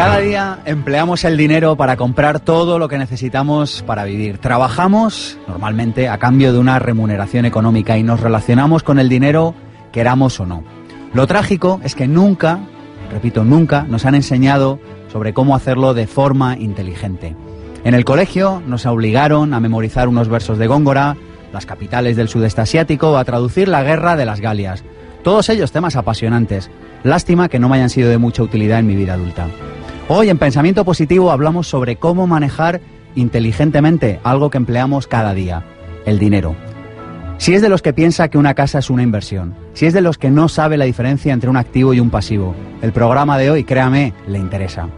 Cada día empleamos el dinero para comprar todo lo que necesitamos para vivir. Trabajamos normalmente a cambio de una remuneración económica y nos relacionamos con el dinero queramos o no. Lo trágico es que nunca, repito, nunca nos han enseñado sobre cómo hacerlo de forma inteligente. En el colegio nos obligaron a memorizar unos versos de Góngora, las capitales del sudeste asiático o a traducir la guerra de las Galias. Todos ellos temas apasionantes. Lástima que no me hayan sido de mucha utilidad en mi vida adulta. Hoy en Pensamiento Positivo hablamos sobre cómo manejar inteligentemente algo que empleamos cada día, el dinero. Si es de los que piensa que una casa es una inversión, si es de los que no sabe la diferencia entre un activo y un pasivo, el programa de hoy, créame, le interesa.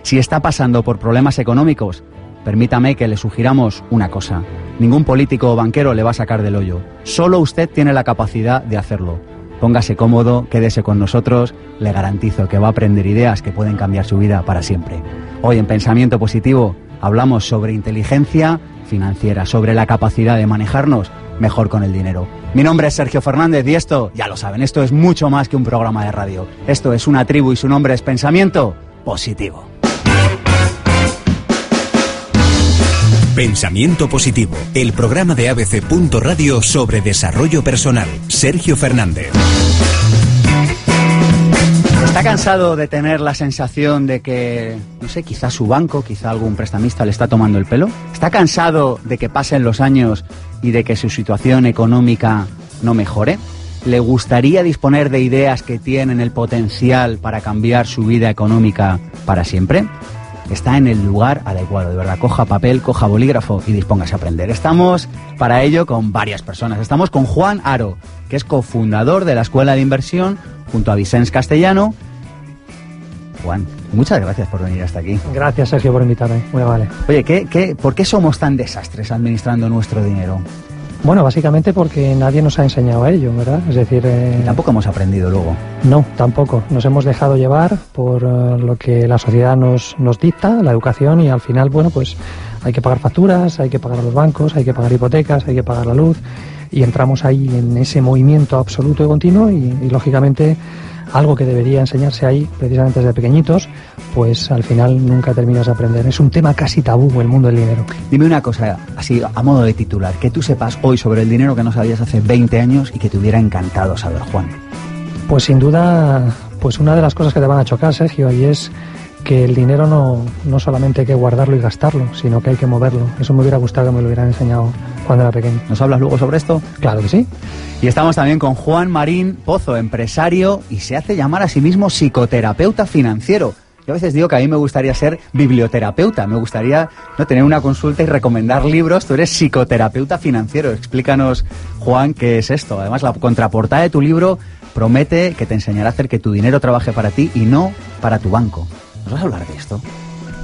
Si está pasando por problemas económicos, permítame que le sugiramos una cosa. Ningún político o banquero le va a sacar del hoyo. Solo usted tiene la capacidad de hacerlo. Póngase cómodo, quédese con nosotros, le garantizo que va a aprender ideas que pueden cambiar su vida para siempre. Hoy en Pensamiento Positivo hablamos sobre inteligencia financiera, sobre la capacidad de manejarnos mejor con el dinero. Mi nombre es Sergio Fernández y esto, ya lo saben, esto es mucho más que un programa de radio. Esto es una tribu y su nombre es Pensamiento Positivo. Pensamiento Positivo, el programa de ABC. Radio sobre desarrollo personal. Sergio Fernández. ¿Está cansado de tener la sensación de que, no sé, quizá su banco, quizá algún prestamista le está tomando el pelo? ¿Está cansado de que pasen los años y de que su situación económica no mejore? ¿Le gustaría disponer de ideas que tienen el potencial para cambiar su vida económica para siempre? Está en el lugar adecuado, de verdad. Coja papel, coja bolígrafo y dispóngase a aprender. Estamos para ello con varias personas. Estamos con Juan Aro, que es cofundador de la Escuela de Inversión, junto a Vicens Castellano. Juan, muchas gracias por venir hasta aquí. Gracias, Sergio, por invitarme. Muy vale. Oye, ¿qué, qué, por qué somos tan desastres administrando nuestro dinero? Bueno, básicamente porque nadie nos ha enseñado a ello, ¿verdad? Es decir... Eh, tampoco hemos aprendido luego. No, tampoco. Nos hemos dejado llevar por eh, lo que la sociedad nos, nos dicta, la educación, y al final, bueno, pues hay que pagar facturas, hay que pagar a los bancos, hay que pagar hipotecas, hay que pagar la luz, y entramos ahí en ese movimiento absoluto y continuo, y lógicamente algo que debería enseñarse ahí precisamente desde pequeñitos, pues al final nunca terminas de aprender. Es un tema casi tabú el mundo del dinero. Dime una cosa, así a modo de titular, que tú sepas hoy sobre el dinero que no sabías hace 20 años y que te hubiera encantado saber, Juan. Pues sin duda, pues una de las cosas que te van a chocar, Sergio, y es que el dinero no, no solamente hay que guardarlo y gastarlo, sino que hay que moverlo. Eso me hubiera gustado que me lo hubieran enseñado cuando era pequeño. ¿Nos hablas luego sobre esto? Claro que sí. Y estamos también con Juan Marín Pozo, empresario y se hace llamar a sí mismo psicoterapeuta financiero. Yo a veces digo que a mí me gustaría ser biblioterapeuta, me gustaría no tener una consulta y recomendar libros. Tú eres psicoterapeuta financiero. Explícanos, Juan, qué es esto. Además, la contraportada de tu libro promete que te enseñará a hacer que tu dinero trabaje para ti y no para tu banco. ¿Nos vas a hablar de esto?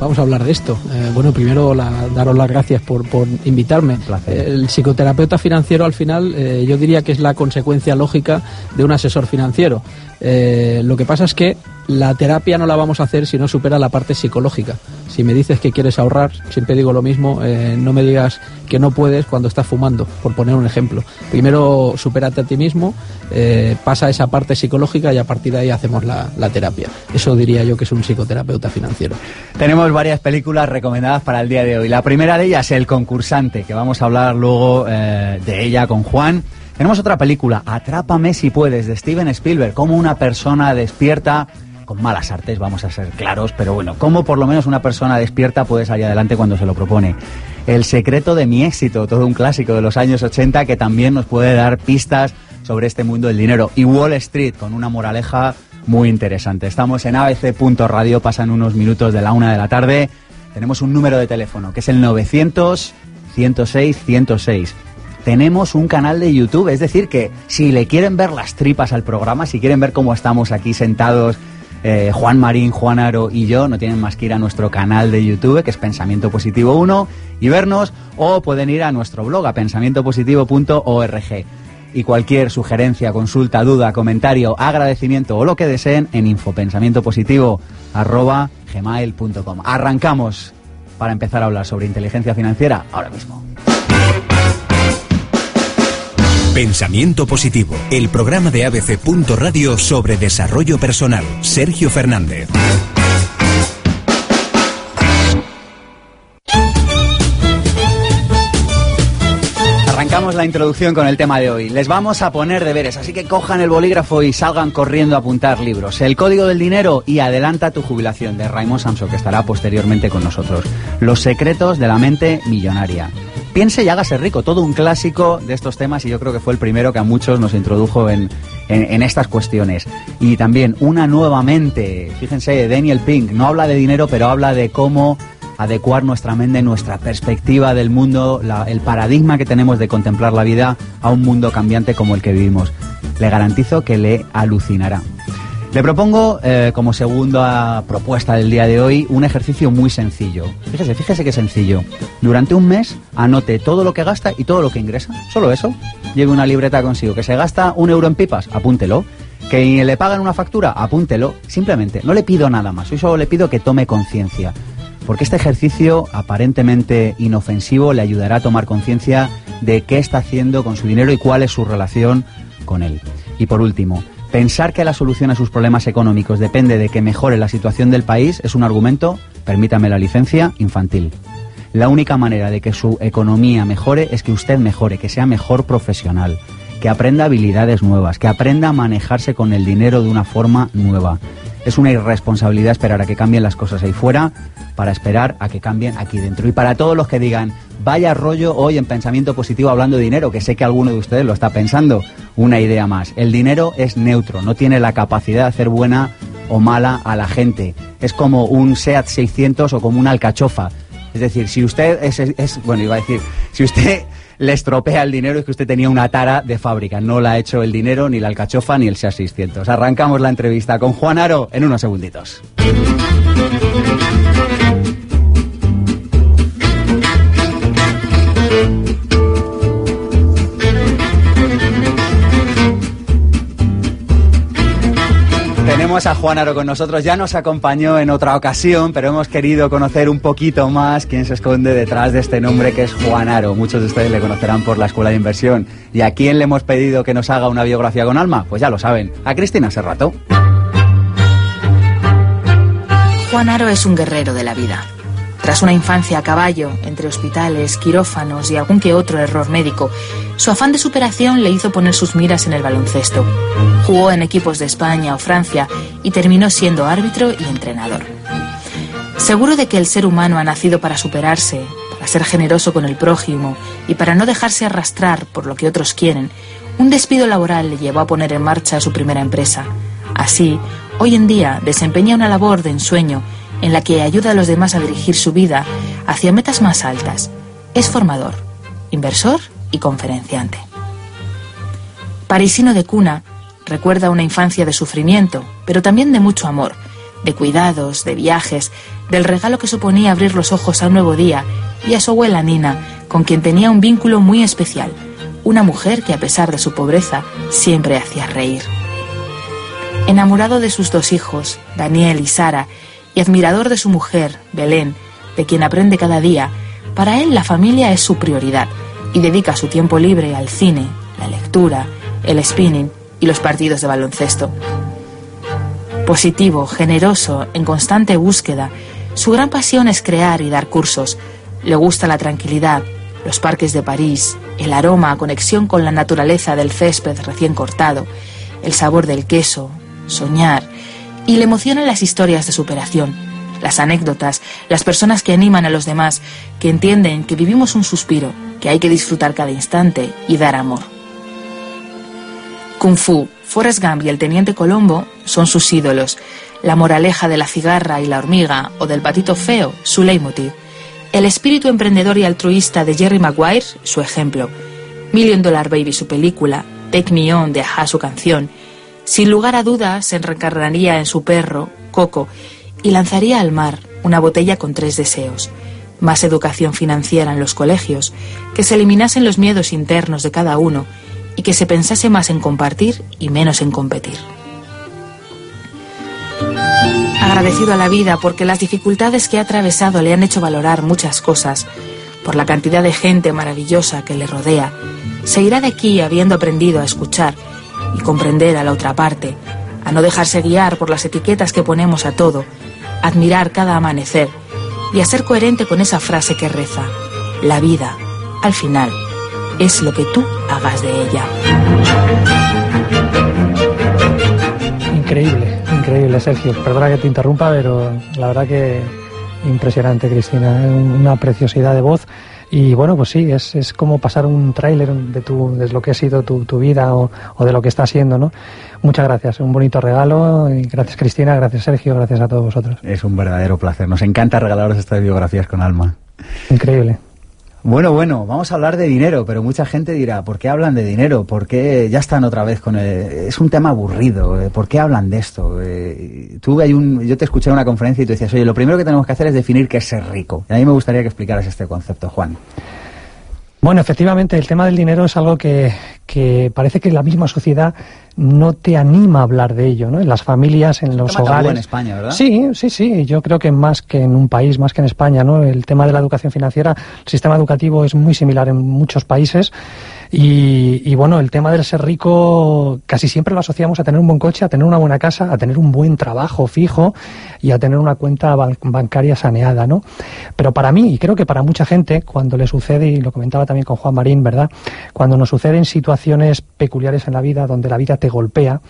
Vamos a hablar de esto. Eh, bueno, primero daros las gracias por, por invitarme. el psicoterapeuta financiero al final eh, yo diría que es la consecuencia lógica de un asesor financiero. Eh, lo que pasa es que la terapia no la vamos a hacer si no supera la parte psicológica. Si me dices que quieres ahorrar, siempre digo lo mismo, eh, no me digas que no puedes cuando estás fumando, por poner un ejemplo. Primero supérate a ti mismo, eh, pasa esa parte psicológica y a partir de ahí hacemos la, terapia. Eso diría yo que es un psicoterapeuta financiero. Tenemos varias películas recomendadas para el día de hoy. La primera de ellas, El concursante, que vamos a hablar luego de ella con Juan. Tenemos otra película, Atrápame si puedes, de Steven Spielberg, como una persona despierta con malas artes, vamos a ser claros, pero bueno, cómo por lo menos una persona despierta puede salir adelante cuando se lo propone. El secreto de mi éxito, todo un clásico de los años 80 que también nos puede dar pistas sobre este mundo del dinero. Y Wall Street, con una moraleja muy interesante. Estamos en abc.radio, pasan unos minutos de la una de la tarde. Tenemos un número de teléfono que es el 900 106 106. tenemos un canal de YouTube. Es decir, que si le quieren ver las tripas al programa, si quieren ver cómo estamos aquí sentados eh, Juan Marín, Juan Aro y yo, no tienen más que ir a nuestro canal de YouTube, que es Pensamiento Positivo 1, y vernos, o pueden ir a nuestro blog, a pensamientopositivo.org. Y cualquier sugerencia, consulta, duda, comentario, agradecimiento o lo que deseen en infopensamientopositivo.gmail.com. Arrancamos para empezar a hablar sobre inteligencia financiera ahora mismo. Pensamiento Positivo, el programa de ABC. Radio sobre desarrollo personal. Sergio Fernández. Arrancamos la introducción con el tema de hoy. Les vamos a poner deberes, así que cojan el bolígrafo y salgan corriendo a apuntar libros. El Código del Dinero y Adelanta tu jubilación de Raymond Samson, que estará posteriormente con nosotros. Los secretos de la mente millonaria Piense y hágase rico, todo un clásico de estos temas y yo creo que fue el primero que a muchos nos introdujo en, estas cuestiones. Y también una nuevamente, fíjense, Daniel Pink no habla de dinero, pero habla de cómo adecuar nuestra mente, nuestra perspectiva del mundo, el paradigma que tenemos de contemplar la vida a un mundo cambiante como el que vivimos. Le garantizo que le alucinará. Le propongo, eh, como segunda propuesta del día de hoy, un ejercicio muy sencillo. Fíjese, fíjese qué sencillo. Durante un mes, anote todo lo que gasta y todo lo que ingresa. Solo eso. Lleve una libreta consigo. Que se gasta un euro en pipas, apúntelo. Que le pagan una factura, apúntelo. Simplemente, no le pido nada más. Hoy solo le pido que tome conciencia. Porque este ejercicio, aparentemente inofensivo, le ayudará a tomar conciencia de qué está haciendo con su dinero y cuál es su relación con él. Y por último, Pensar que la solución a sus problemas económicos depende de que mejore la situación del país es un argumento, permítame la licencia, infantil. La única manera de que su economía mejore es que usted mejore, que sea mejor profesional, que aprenda habilidades nuevas, que aprenda a manejarse con el dinero de una forma nueva. Es una irresponsabilidad esperar a que cambien las cosas ahí fuera para esperar a que cambien aquí dentro. Y para todos los que digan, vaya rollo hoy en pensamiento positivo hablando de dinero, que sé que alguno de ustedes lo está pensando, una idea más. El dinero es neutro, no tiene la capacidad de hacer buena o mala a la gente. Es como un SEAT 600 o como una alcachofa. Es decir, si usted es, bueno, iba a decir, si usted le estropea el dinero es que usted tenía una tara de fábrica. No la ha hecho el dinero, ni la alcachofa, ni el SEAT 600. Arrancamos la entrevista con Juan Aro en unos segunditos. Tenemos a Juan Aro con nosotros, ya nos acompañó en otra ocasión, pero hemos querido conocer un poquito más quién se esconde detrás de este nombre que es Juan Aro. Muchos de ustedes le conocerán por la Escuela de Inversión. ¿Y a quién le hemos pedido que nos haga una biografía con alma? Pues ya lo saben, a Cristina Serrato. Juan Aro es un guerrero de la vida. Tras una infancia a caballo, entre hospitales, quirófanos y algún que otro error médico, su afán de superación le hizo poner sus miras en el baloncesto. Jugó en equipos de España o Francia y terminó siendo árbitro y entrenador. Seguro de que el ser humano ha nacido para superarse, para ser generoso con el prójimo y para no dejarse arrastrar por lo que otros quieren, un despido laboral le llevó a poner en marcha su primera empresa. Así, hoy en día desempeña una labor de ensueño en la que ayuda a los demás a dirigir su vida hacia metas más altas. Es formador, inversor y conferenciante. Parisino de cuna, recuerda una infancia de sufrimiento, pero también de mucho amor, de cuidados, de viajes, del regalo que suponía abrir los ojos a un nuevo día y a su abuela Nina, con quien tenía un vínculo muy especial, una mujer que a pesar de su pobreza siempre hacía reír. Enamorado de sus dos hijos, Daniel y Sara, y admirador de su mujer, Belén, de quien aprende cada día, para él la familia es su prioridad y dedica su tiempo libre al cine, la lectura, el spinning y los partidos de baloncesto. Positivo, generoso, en constante búsqueda, su gran pasión es crear y dar cursos. Le gusta la tranquilidad, los parques de París, el aroma a conexión con la naturaleza del césped recién cortado, el sabor del queso, soñar y le emocionan las historias de superación, las anécdotas, las personas que animan a los demás, que entienden que vivimos un suspiro, que hay que disfrutar cada instante y dar amor. Kung Fu, Forrest Gump y el Teniente Colombo son sus ídolos, la moraleja de la cigarra y la hormiga o del patito feo, su leitmotiv, el espíritu emprendedor y altruista de Jerry Maguire, su ejemplo. Million Dollar Baby su película, Take Me On de Aja su canción, sin lugar a dudas se reencarnaría en su perro, Coco, y lanzaría al mar una botella con tres deseos. Más educación financiera en los colegios, que se eliminasen los miedos internos de cada uno y que se pensase más en compartir y menos en competir. Agradecido a la vida porque las dificultades que ha atravesado le han hecho valorar muchas cosas, por la cantidad de gente maravillosa que le rodea, se irá de aquí habiendo aprendido a escuchar y comprender a la otra parte, a no dejarse guiar por las etiquetas que ponemos a todo, admirar cada amanecer y a ser coherente con esa frase que reza, la vida, al final, es lo que tú hagas de ella. Increíble, increíble, Sergio. Perdona que te interrumpa, pero la verdad que impresionante, Cristina. Una preciosidad de voz. Y bueno, pues sí, es, es como pasar un tráiler de, tu, de lo que ha sido tu, tu vida o, o, de lo que está siendo, ¿no? Muchas gracias, un bonito regalo. Gracias, Cristina, gracias, Sergio, gracias a todos vosotros. Es un verdadero placer. Nos encanta regalaros estas biografías con alma. Increíble. Bueno, bueno, vamos a hablar de dinero, pero mucha gente dirá, ¿por qué hablan de dinero? ¿Por qué ya están otra vez con el... Es un tema aburrido, ¿por qué hablan de esto? Eh, tú un... Yo te escuché en una conferencia y tú decías, oye, lo primero que tenemos que hacer es definir qué es ser rico. Y a mí me gustaría que explicaras este concepto, Juan. Bueno, efectivamente, el tema del dinero es algo que, que parece que la misma sociedad no te anima a hablar de ello, ¿no? En las familias, en los hogares. en España, ¿verdad? Sí, sí, sí. Yo creo que más que en un país, más que en España, ¿no? El tema de la educación financiera, el sistema educativo es muy similar en muchos países. Y, y, bueno, el tema del ser rico casi siempre lo asociamos a tener un buen coche, a tener una buena casa, a tener un buen trabajo fijo y a tener una cuenta ban bancaria saneada, ¿no? Pero para mí, y creo que para mucha gente, cuando le sucede, y lo comentaba también con Juan Marín, ¿verdad? Cuando nos suceden situaciones peculiares en la vida, donde la vida te golpea,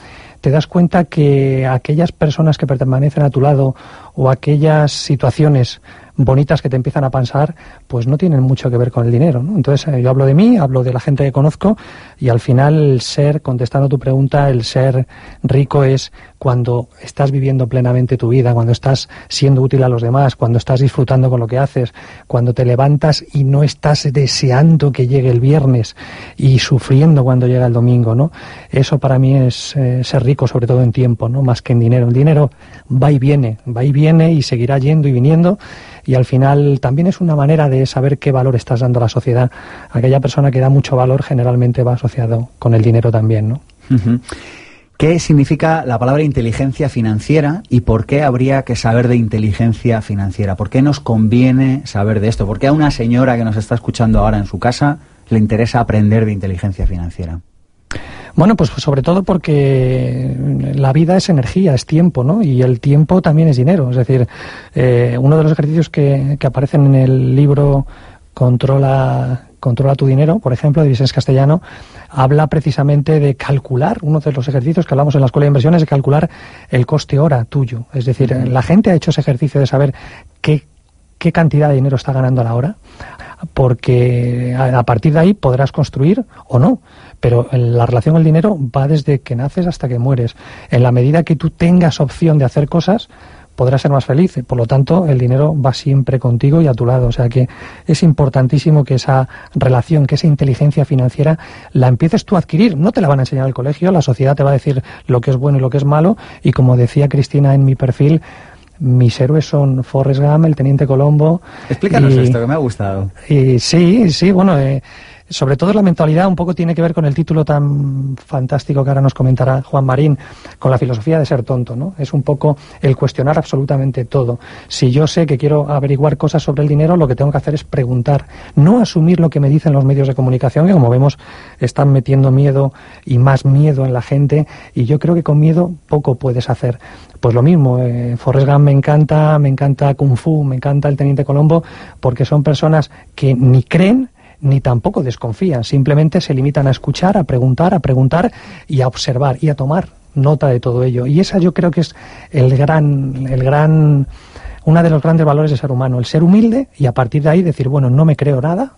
te das cuenta que aquellas personas que permanecen a tu lado o aquellas situaciones bonitas que te empiezan a pasar, pues no tienen mucho que ver con el dinero. ¿no? Entonces eh, yo hablo de mí, hablo de la gente que conozco y al final el ser, contestando tu pregunta, el ser rico es cuando estás viviendo plenamente tu vida, cuando estás siendo útil a los demás, cuando estás disfrutando con lo que haces, cuando te levantas y no estás deseando que llegue el viernes y sufriendo cuando llega el domingo, ¿no? Eso para mí es eh, ser rico, sobre todo en tiempo, ¿no? Más que en dinero. El dinero va y viene, va y viene y seguirá yendo y viniendo y al final también es una manera de saber qué valor estás dando a la sociedad. Aquella persona que da mucho valor generalmente va asociado con el dinero también, ¿no? ¿Qué significa la palabra inteligencia financiera y por qué habría que saber de inteligencia financiera? ¿Por qué nos conviene saber de esto? ¿Por qué a una señora que nos está escuchando ahora en su casa le interesa aprender de inteligencia financiera? Bueno, pues sobre todo porque la vida es energía, es tiempo, ¿no? Y el tiempo también es dinero. Es decir, eh, uno de los ejercicios que, que aparecen en el libro Controla, Controla tu dinero, por ejemplo, de Castellano, habla precisamente de calcular, uno de los ejercicios que hablamos en la Escuela de Inversiones, de calcular el coste hora tuyo. Es decir, la gente ha hecho ese ejercicio de saber qué, qué cantidad de dinero está ganando a la hora, porque a partir de ahí podrás construir o no. Pero la relación con el dinero va desde que naces hasta que mueres. En la medida que tú tengas opción de hacer cosas, podrás ser más feliz. Por lo tanto, el dinero va siempre contigo y a tu lado. O sea que es importantísimo que esa relación, que esa inteligencia financiera la empieces tú a adquirir. No te la van a enseñar al colegio, la sociedad te va a decir lo que es bueno y lo que es malo. Y como decía Cristina en mi perfil, mis héroes son Forrest Gump, el Teniente Colombo. Explícanos y, esto, que me ha gustado. Y sí, sí, bueno, eh, sobre todo la mentalidad un poco tiene que ver con el título tan fantástico que ahora nos comentará Juan Marín, con la filosofía de ser tonto, ¿no? Es un poco el cuestionar absolutamente todo. Si yo sé que quiero averiguar cosas sobre el dinero, lo que tengo que hacer es preguntar, no asumir lo que me dicen los medios de comunicación, que como vemos están metiendo miedo y más miedo en la gente, y yo creo que con miedo poco puedes hacer. Pues lo mismo, eh, Forrest Gump me encanta, me encanta Kung Fu, me encanta el Teniente Colombo, porque son personas que ni creen, ni tampoco desconfían, simplemente se limitan a escuchar, a preguntar, a preguntar y a observar y a tomar nota de todo ello. Y esa yo creo que es el gran, el gran, una de los grandes valores del ser humano, el ser humilde y a partir de ahí decir, bueno, no me creo nada,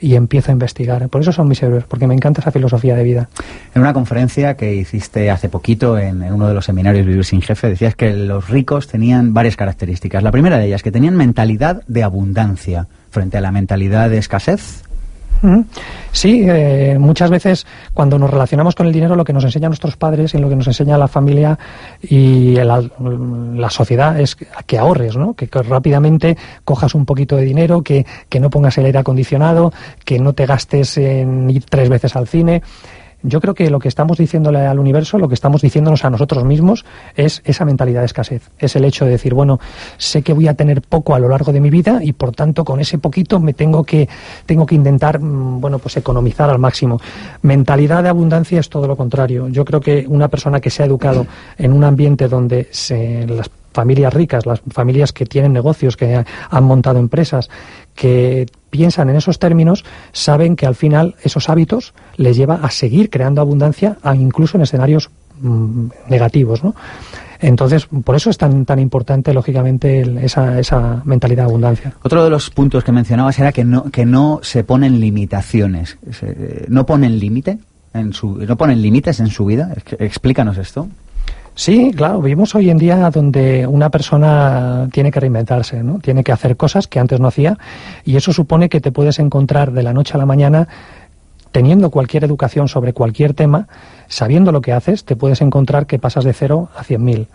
y empiezo a investigar. Por eso son mis héroes, porque me encanta esa filosofía de vida. En una conferencia que hiciste hace poquito en, en, uno de los seminarios Vivir sin Jefe, decías que los ricos tenían varias características. La primera de ellas, que tenían mentalidad de abundancia frente a la mentalidad de escasez. Sí, eh, muchas veces cuando nos relacionamos con el dinero lo que nos enseñan nuestros padres y lo que nos enseña la familia y la sociedad es que ahorres, ¿no? que, rápidamente cojas un poquito de dinero, que, que no pongas el aire acondicionado, que no te gastes en ir tres veces al cine. Yo creo que lo que estamos diciéndole al universo, lo que estamos diciéndonos a nosotros mismos, es esa mentalidad de escasez. Es el hecho de decir, bueno, sé que voy a tener poco a lo largo de mi vida y por tanto con ese poquito me tengo que, tengo que intentar, mm, bueno, pues economizar al máximo. Mentalidad de abundancia es todo lo contrario. Yo creo que una persona que se ha educado en un ambiente donde se, las familias ricas, las familias que tienen negocios, que han montado empresas, que piensan en esos términos, saben que al final esos hábitos les lleva a seguir creando abundancia, incluso en escenarios mm, negativos, ¿no? Entonces, por eso es tan, tan importante, lógicamente, esa, esa mentalidad de abundancia. Otro de los puntos que mencionabas era que no, que no se ponen limitaciones. ¿No ponen límite? En su, ¿No ponen límites en su vida? Explícanos esto. Sí, claro, vivimos hoy en día donde una persona tiene que reinventarse, ¿no? Tiene que hacer cosas que antes no hacía y eso supone que te puedes encontrar de la noche a la mañana teniendo cualquier educación sobre cualquier tema, sabiendo lo que haces, te puedes encontrar que pasas de cero a cien mil.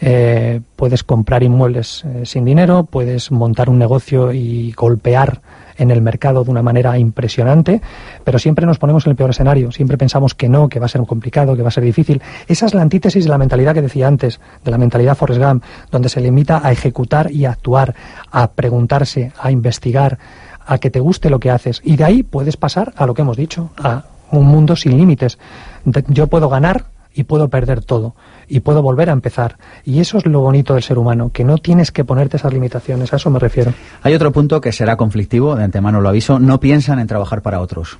Eh, puedes comprar inmuebles eh, sin dinero, puedes montar un negocio y golpear en el mercado de una manera impresionante, pero siempre nos ponemos en el peor escenario, siempre pensamos que no, que va a ser complicado, que va a ser difícil. Esa es la antítesis de la mentalidad que decía antes, de la mentalidad Forrest Gump, donde se limita a ejecutar y actuar, a preguntarse, a investigar, a que te guste lo que haces. Y de ahí puedes pasar a lo que hemos dicho, a un mundo sin límites. Yo puedo ganar y puedo perder todo y puedo volver a empezar. Y eso es lo bonito del ser humano, que no tienes que ponerte esas limitaciones, a eso me refiero. Hay otro punto que será conflictivo, de antemano lo aviso, no piensan en trabajar para otros.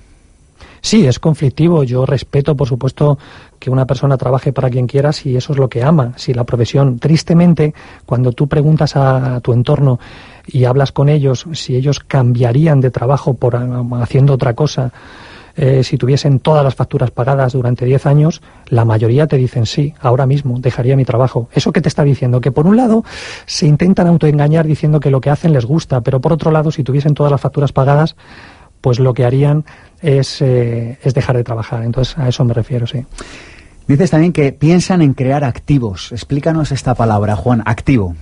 Sí, es conflictivo. Yo respeto, por supuesto, que una persona trabaje para quien quiera si eso es lo que ama, si la profesión. Tristemente, cuando tú preguntas a, tu entorno y hablas con ellos si ellos cambiarían de trabajo por haciendo otra cosa, eh, si tuviesen todas las facturas pagadas durante 10 años, la mayoría te dicen sí, ahora mismo dejaría mi trabajo. ¿Eso qué te está diciendo? Que por un lado se intentan autoengañar diciendo que lo que hacen les gusta, pero por otro lado, si tuviesen todas las facturas pagadas, pues lo que harían es, eh, es dejar de trabajar. Entonces, a eso me refiero, sí. Dices también que piensan en crear activos. Explícanos esta palabra, Juan, activo.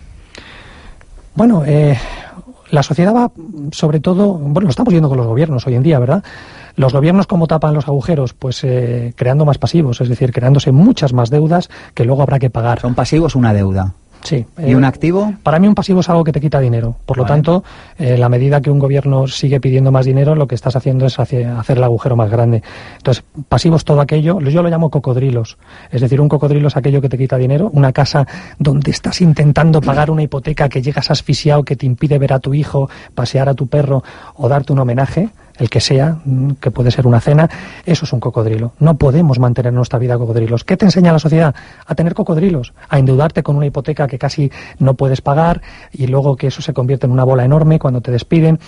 Bueno, eh, la sociedad va sobre todo, bueno, lo estamos viendo con los gobiernos hoy en día, ¿verdad? Los gobiernos, ¿cómo tapan los agujeros? Pues eh, creando más pasivos, es decir, creándose muchas más deudas que luego habrá que pagar. ¿Son pasivos una deuda? Sí. ¿Y un eh, activo? Para mí un pasivo es algo que te quita dinero. Por lo tanto, eh, la medida que un gobierno sigue pidiendo más dinero, lo que estás haciendo es hacer el agujero más grande. Entonces, pasivos todo aquello, yo lo llamo cocodrilos. Es decir, un cocodrilo es aquello que te quita dinero, una casa donde estás intentando pagar una hipoteca que llegas asfixiado, que te impide ver a tu hijo, pasear a tu perro o darte un homenaje el que sea, mm, que puede ser una cena, eso es un cocodrilo. No podemos mantener nuestra vida cocodrilos. ¿Qué te enseña la sociedad? A tener cocodrilos, a endeudarte con una hipoteca que casi no puedes pagar y luego que eso se convierte en una bola enorme cuando te despiden,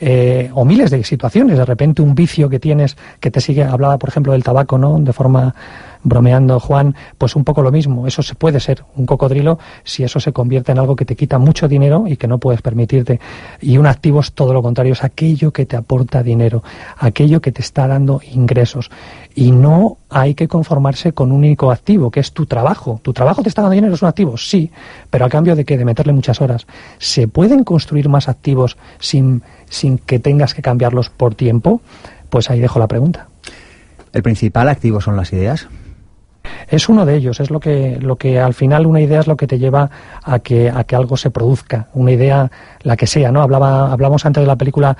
eh, o miles de situaciones. De repente un vicio que tienes que te sigue, hablaba por ejemplo del tabaco, ¿no? De forma bromeando Juan, pues un poco lo mismo. Eso se puede ser un cocodrilo si eso se convierte en algo que te quita mucho dinero y que no puedes permitirte. Y un activo es todo lo contrario, es aquello que te aporta dinero, aquello que te está dando ingresos. Y no hay que conformarse con un único activo, que es tu trabajo. ¿Tu trabajo te está dando dinero? ¿Es un activo? Sí, pero a cambio de que de meterle muchas horas. ¿Se pueden construir más activos sin, sin que tengas que cambiarlos por tiempo? Pues ahí dejo la pregunta. ¿El principal activo son las ideas? Es uno de ellos, es lo que, lo que al final una idea es lo que te lleva a que, a que algo se produzca, una idea, la que sea, ¿no? Hablaba, hablamos antes de la película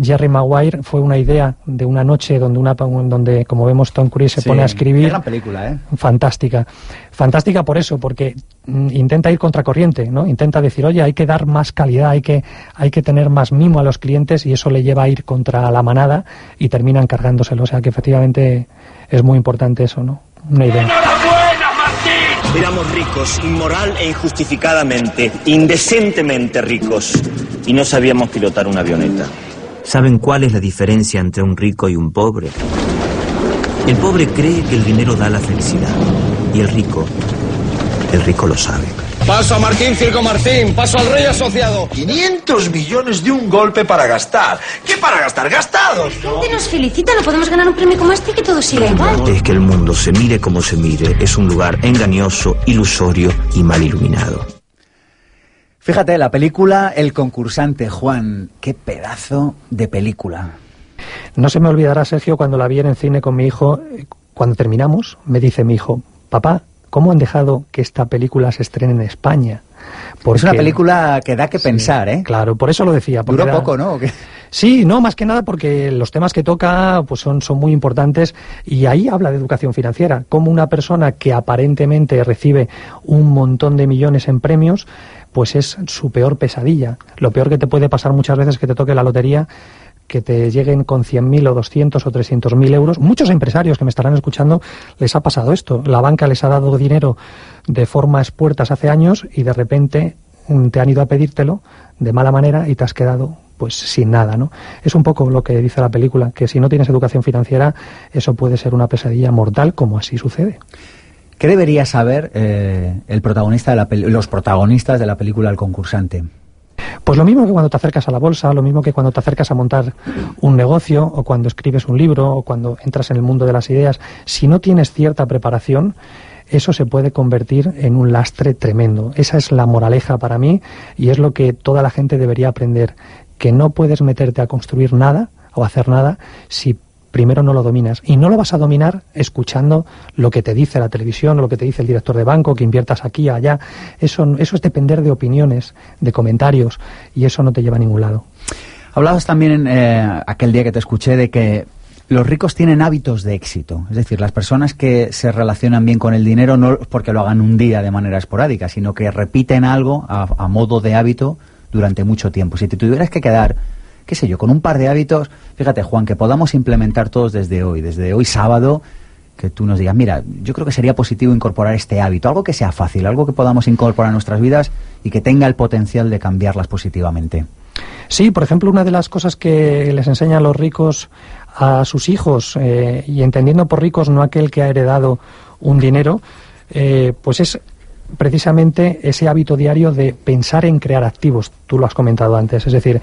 Jerry Maguire fue una idea de una noche donde una donde como vemos Tom Cruise se pone a escribir. gran película ¿eh? fantástica. Fantástica por eso porque mm, intenta ir contracorriente no intenta decir oye hay que dar más calidad hay que hay que tener más mimo a los clientes y eso le lleva a ir contra la manada y termina encargándoselo. O sea que efectivamente es muy importante eso no una idea. Éramos ricos, inmoral e injustificadamente, indecentemente ricos, y no sabíamos pilotar una avioneta. ¿Saben cuál es la diferencia entre un rico y un pobre? El pobre cree que el dinero da la felicidad, y el rico, el rico lo sabe. Paso a Martín Circo Martín, paso al rey asociado. 500 millones de un golpe para gastar. ¿Qué para gastar? ¡Gastados! La gente nos felicita, no podemos ganar un premio como este y que todo siga igual. Es que el mundo, se mire como se mire, es un lugar engañoso, ilusorio y mal iluminado. Fíjate, la película El concursante, Juan, qué pedazo de película. No se me olvidará, Sergio, cuando la vi en el cine con mi hijo, eh, cuando terminamos, me dice mi hijo, papá, ¿cómo han dejado que esta película se estrene en España? Porque, es una película que da que pensar, ¿eh? Claro, por eso lo decía. Duró poco, ¿no? Sí, no, más que nada porque los temas que toca pues son, son muy importantes y ahí habla de educación financiera, como una persona que aparentemente recibe un montón de millones en premios, pues es su peor pesadilla. Lo peor que te puede pasar muchas veces es que te toque la lotería que te lleguen con 100.000 o 200 o 300.000 euros. Muchos empresarios que me estarán escuchando les ha pasado esto. La banca les ha dado dinero de forma expuertas hace años y de repente mm, te han ido a pedírtelo de mala manera y te has quedado pues sin nada, ¿no? Es un poco lo que dice la película, que si no tienes educación financiera, eso puede ser una pesadilla mortal, como así sucede. ¿Qué debería saber eh, el protagonista de la los protagonistas de la película El concursante? Pues lo mismo que cuando te acercas a la bolsa, lo mismo que cuando te acercas a montar un negocio o cuando escribes un libro o cuando entras en el mundo de las ideas, si no tienes cierta preparación, eso se puede convertir en un lastre tremendo. Esa es la moraleja para mí y es lo que toda la gente debería aprender, que no puedes meterte a construir nada o hacer nada si primero no lo dominas. Y no lo vas a dominar escuchando lo que te dice la televisión, o lo que te dice el director de banco, que inviertas aquí allá. Eso, eso es depender de opiniones, de comentarios, y eso no te lleva a ningún lado. Hablabas también eh, aquel día que te escuché de que los ricos tienen hábitos de éxito. Es decir, las personas que se relacionan bien con el dinero no porque lo hagan un día de manera esporádica, sino que repiten algo a modo de hábito durante mucho tiempo. Si te tuvieras que quedar qué sé yo, con un par de hábitos, fíjate Juan, que podamos implementar todos desde hoy, desde hoy sábado, que tú nos digas, mira, yo creo que sería positivo incorporar este hábito, algo que sea fácil, algo que podamos incorporar a nuestras vidas y que tenga el potencial de cambiarlas positivamente. Sí, por ejemplo, una de las cosas que les enseñan los ricos a sus hijos, eh, y entendiendo por ricos no aquel que ha heredado un dinero, eh, pues es precisamente ese hábito diario de pensar en crear activos. Tú lo has comentado antes. Es decir,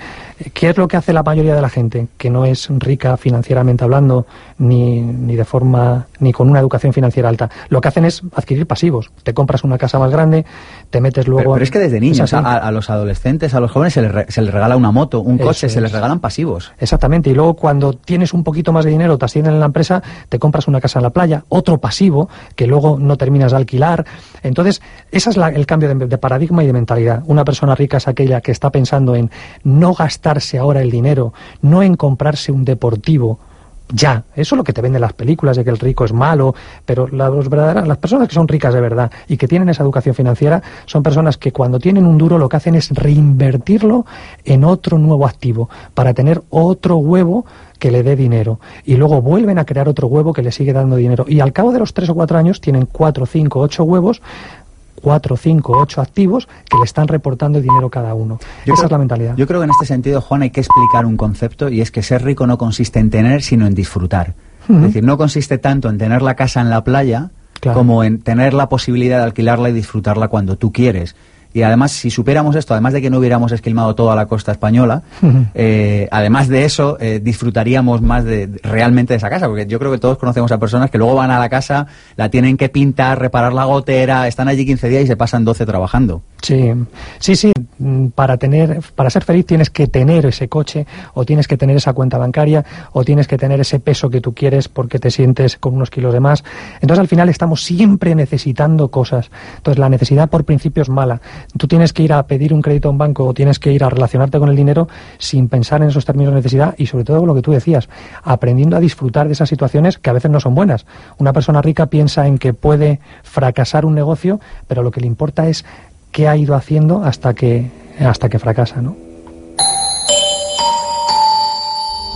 ¿qué es lo que hace la mayoría de la gente que no es rica financieramente hablando, ni, ni de forma, ni con una educación financiera alta? Lo que hacen es adquirir pasivos. Te compras una casa más grande, te metes luego. Pero, es que desde niños, a, los adolescentes, a los jóvenes se les, se les regala una moto, un coche, se les regalan pasivos. Exactamente. Y luego cuando tienes un poquito más de dinero, te ascienden en la empresa, te compras una casa en la playa, otro pasivo que luego no terminas de alquilar. Entonces, ese es el cambio de, paradigma y de mentalidad. Una persona rica es aquella que está pensando en no gastarse ahora el dinero, no en comprarse un deportivo, ya. Eso es lo que te venden las películas de que el rico es malo, pero las, verdaderas, las personas que son ricas de verdad y que tienen esa educación financiera son personas que cuando tienen un duro lo que hacen es reinvertirlo en otro nuevo activo para tener otro huevo que le dé dinero y luego vuelven a crear otro huevo que le sigue dando dinero y al cabo de los tres o cuatro años tienen cuatro, cinco, ocho huevos cuatro, cinco, ocho activos que le están reportando el dinero cada uno. Esa es la mentalidad. Yo creo que en este sentido, Juan, hay que explicar un concepto y es que ser rico no consiste en tener, sino en disfrutar. Es decir, no consiste tanto en tener la casa en la playa como en tener la posibilidad de alquilarla y disfrutarla cuando tú quieres. Y además, si supiéramos esto, además de que no hubiéramos esquilmado toda la costa española, eh, además de eso, eh, disfrutaríamos más de realmente de esa casa, porque yo creo que todos conocemos a personas que luego van a la casa, la tienen que pintar, reparar la gotera, están allí 15 días y se pasan 12 trabajando. Sí, sí, sí. Mm, para tener, para ser feliz tienes que tener ese coche, o tienes que tener esa cuenta bancaria, o tienes que tener ese peso que tú quieres porque te sientes con unos kilos de más. Entonces al final estamos siempre necesitando cosas. Entonces la necesidad por principio es mala. Tú tienes que ir a pedir un crédito a un banco o tienes que ir a relacionarte con el dinero sin pensar en esos términos de necesidad y sobre todo lo que tú decías, aprendiendo a disfrutar de esas situaciones que a veces no son buenas. Una persona rica piensa en que puede fracasar un negocio, pero lo que le importa es qué ha ido haciendo hasta que hasta que fracasa, ¿no?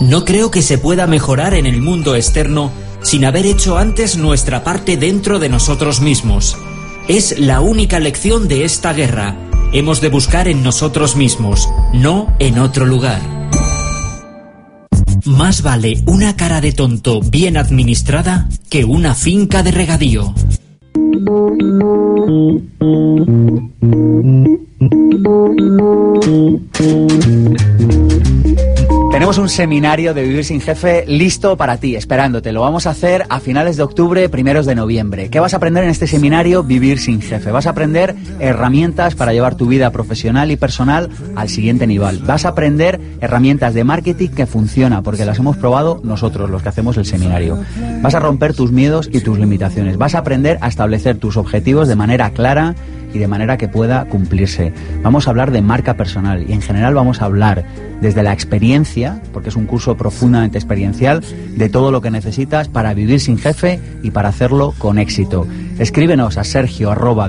No creo que se pueda mejorar en el mundo externo sin haber hecho antes nuestra parte dentro de nosotros mismos. Es la única lección de esta guerra. Hemos de buscar en nosotros mismos, no en otro lugar. Más vale una cara de tonto bien administrada que una finca de regadío. Tenemos un seminario de Vivir sin Jefe listo para ti, esperándote. Lo vamos a hacer a finales de octubre, primeros de noviembre. ¿Qué vas a aprender en este seminario Vivir sin Jefe? Vas a aprender herramientas para llevar tu vida profesional y personal al siguiente nivel. Vas a aprender herramientas de marketing que funcionan, porque las hemos probado nosotros, los que hacemos el seminario. Vas a romper tus miedos y tus limitaciones. Vas a aprender a establecer tus objetivos de manera clara y de manera que pueda cumplirse. Vamos a hablar de marca personal y en general vamos a hablar desde la experiencia, porque es un curso profundamente experiencial, de todo lo que necesitas para vivir sin jefe y para hacerlo con éxito. Escríbenos a sergio arroba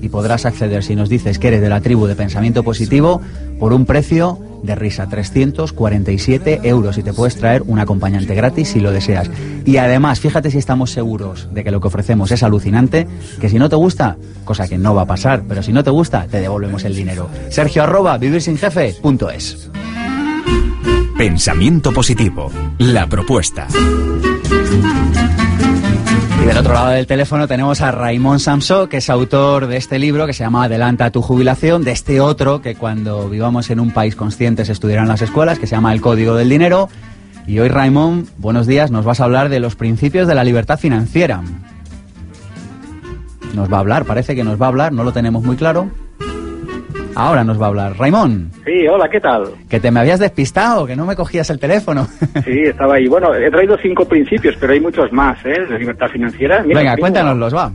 y podrás acceder si nos dices que eres de la tribu de pensamiento positivo por un precio de risa, 347 euros y te puedes traer un acompañante gratis si lo deseas. Y además, fíjate si estamos seguros de que lo que ofrecemos es alucinante, que si no te gusta, cosa que no va a pasar, pero si no te gusta, te devolvemos el dinero. Sergio arroba vivirsinjefe.es. Pensamiento positivo, la propuesta. Y del otro lado del teléfono tenemos a Raymond Samso, que es autor de este libro que se llama Adelanta tu jubilación, de este otro que cuando vivamos en un país consciente se estudiará en las escuelas, que se llama El Código del Dinero. Y hoy, Raymond, buenos días, nos vas a hablar de los principios de la libertad financiera. Nos va a hablar, parece que nos va a hablar, no lo tenemos muy claro. Ahora nos va a hablar. Raimón. Sí, hola, ¿qué tal? Que te me habías despistado, que no me cogías el teléfono. Sí, estaba ahí. Bueno, he traído cinco principios, pero hay muchos más, ¿eh? De libertad financiera. Venga, cuéntanoslos, va.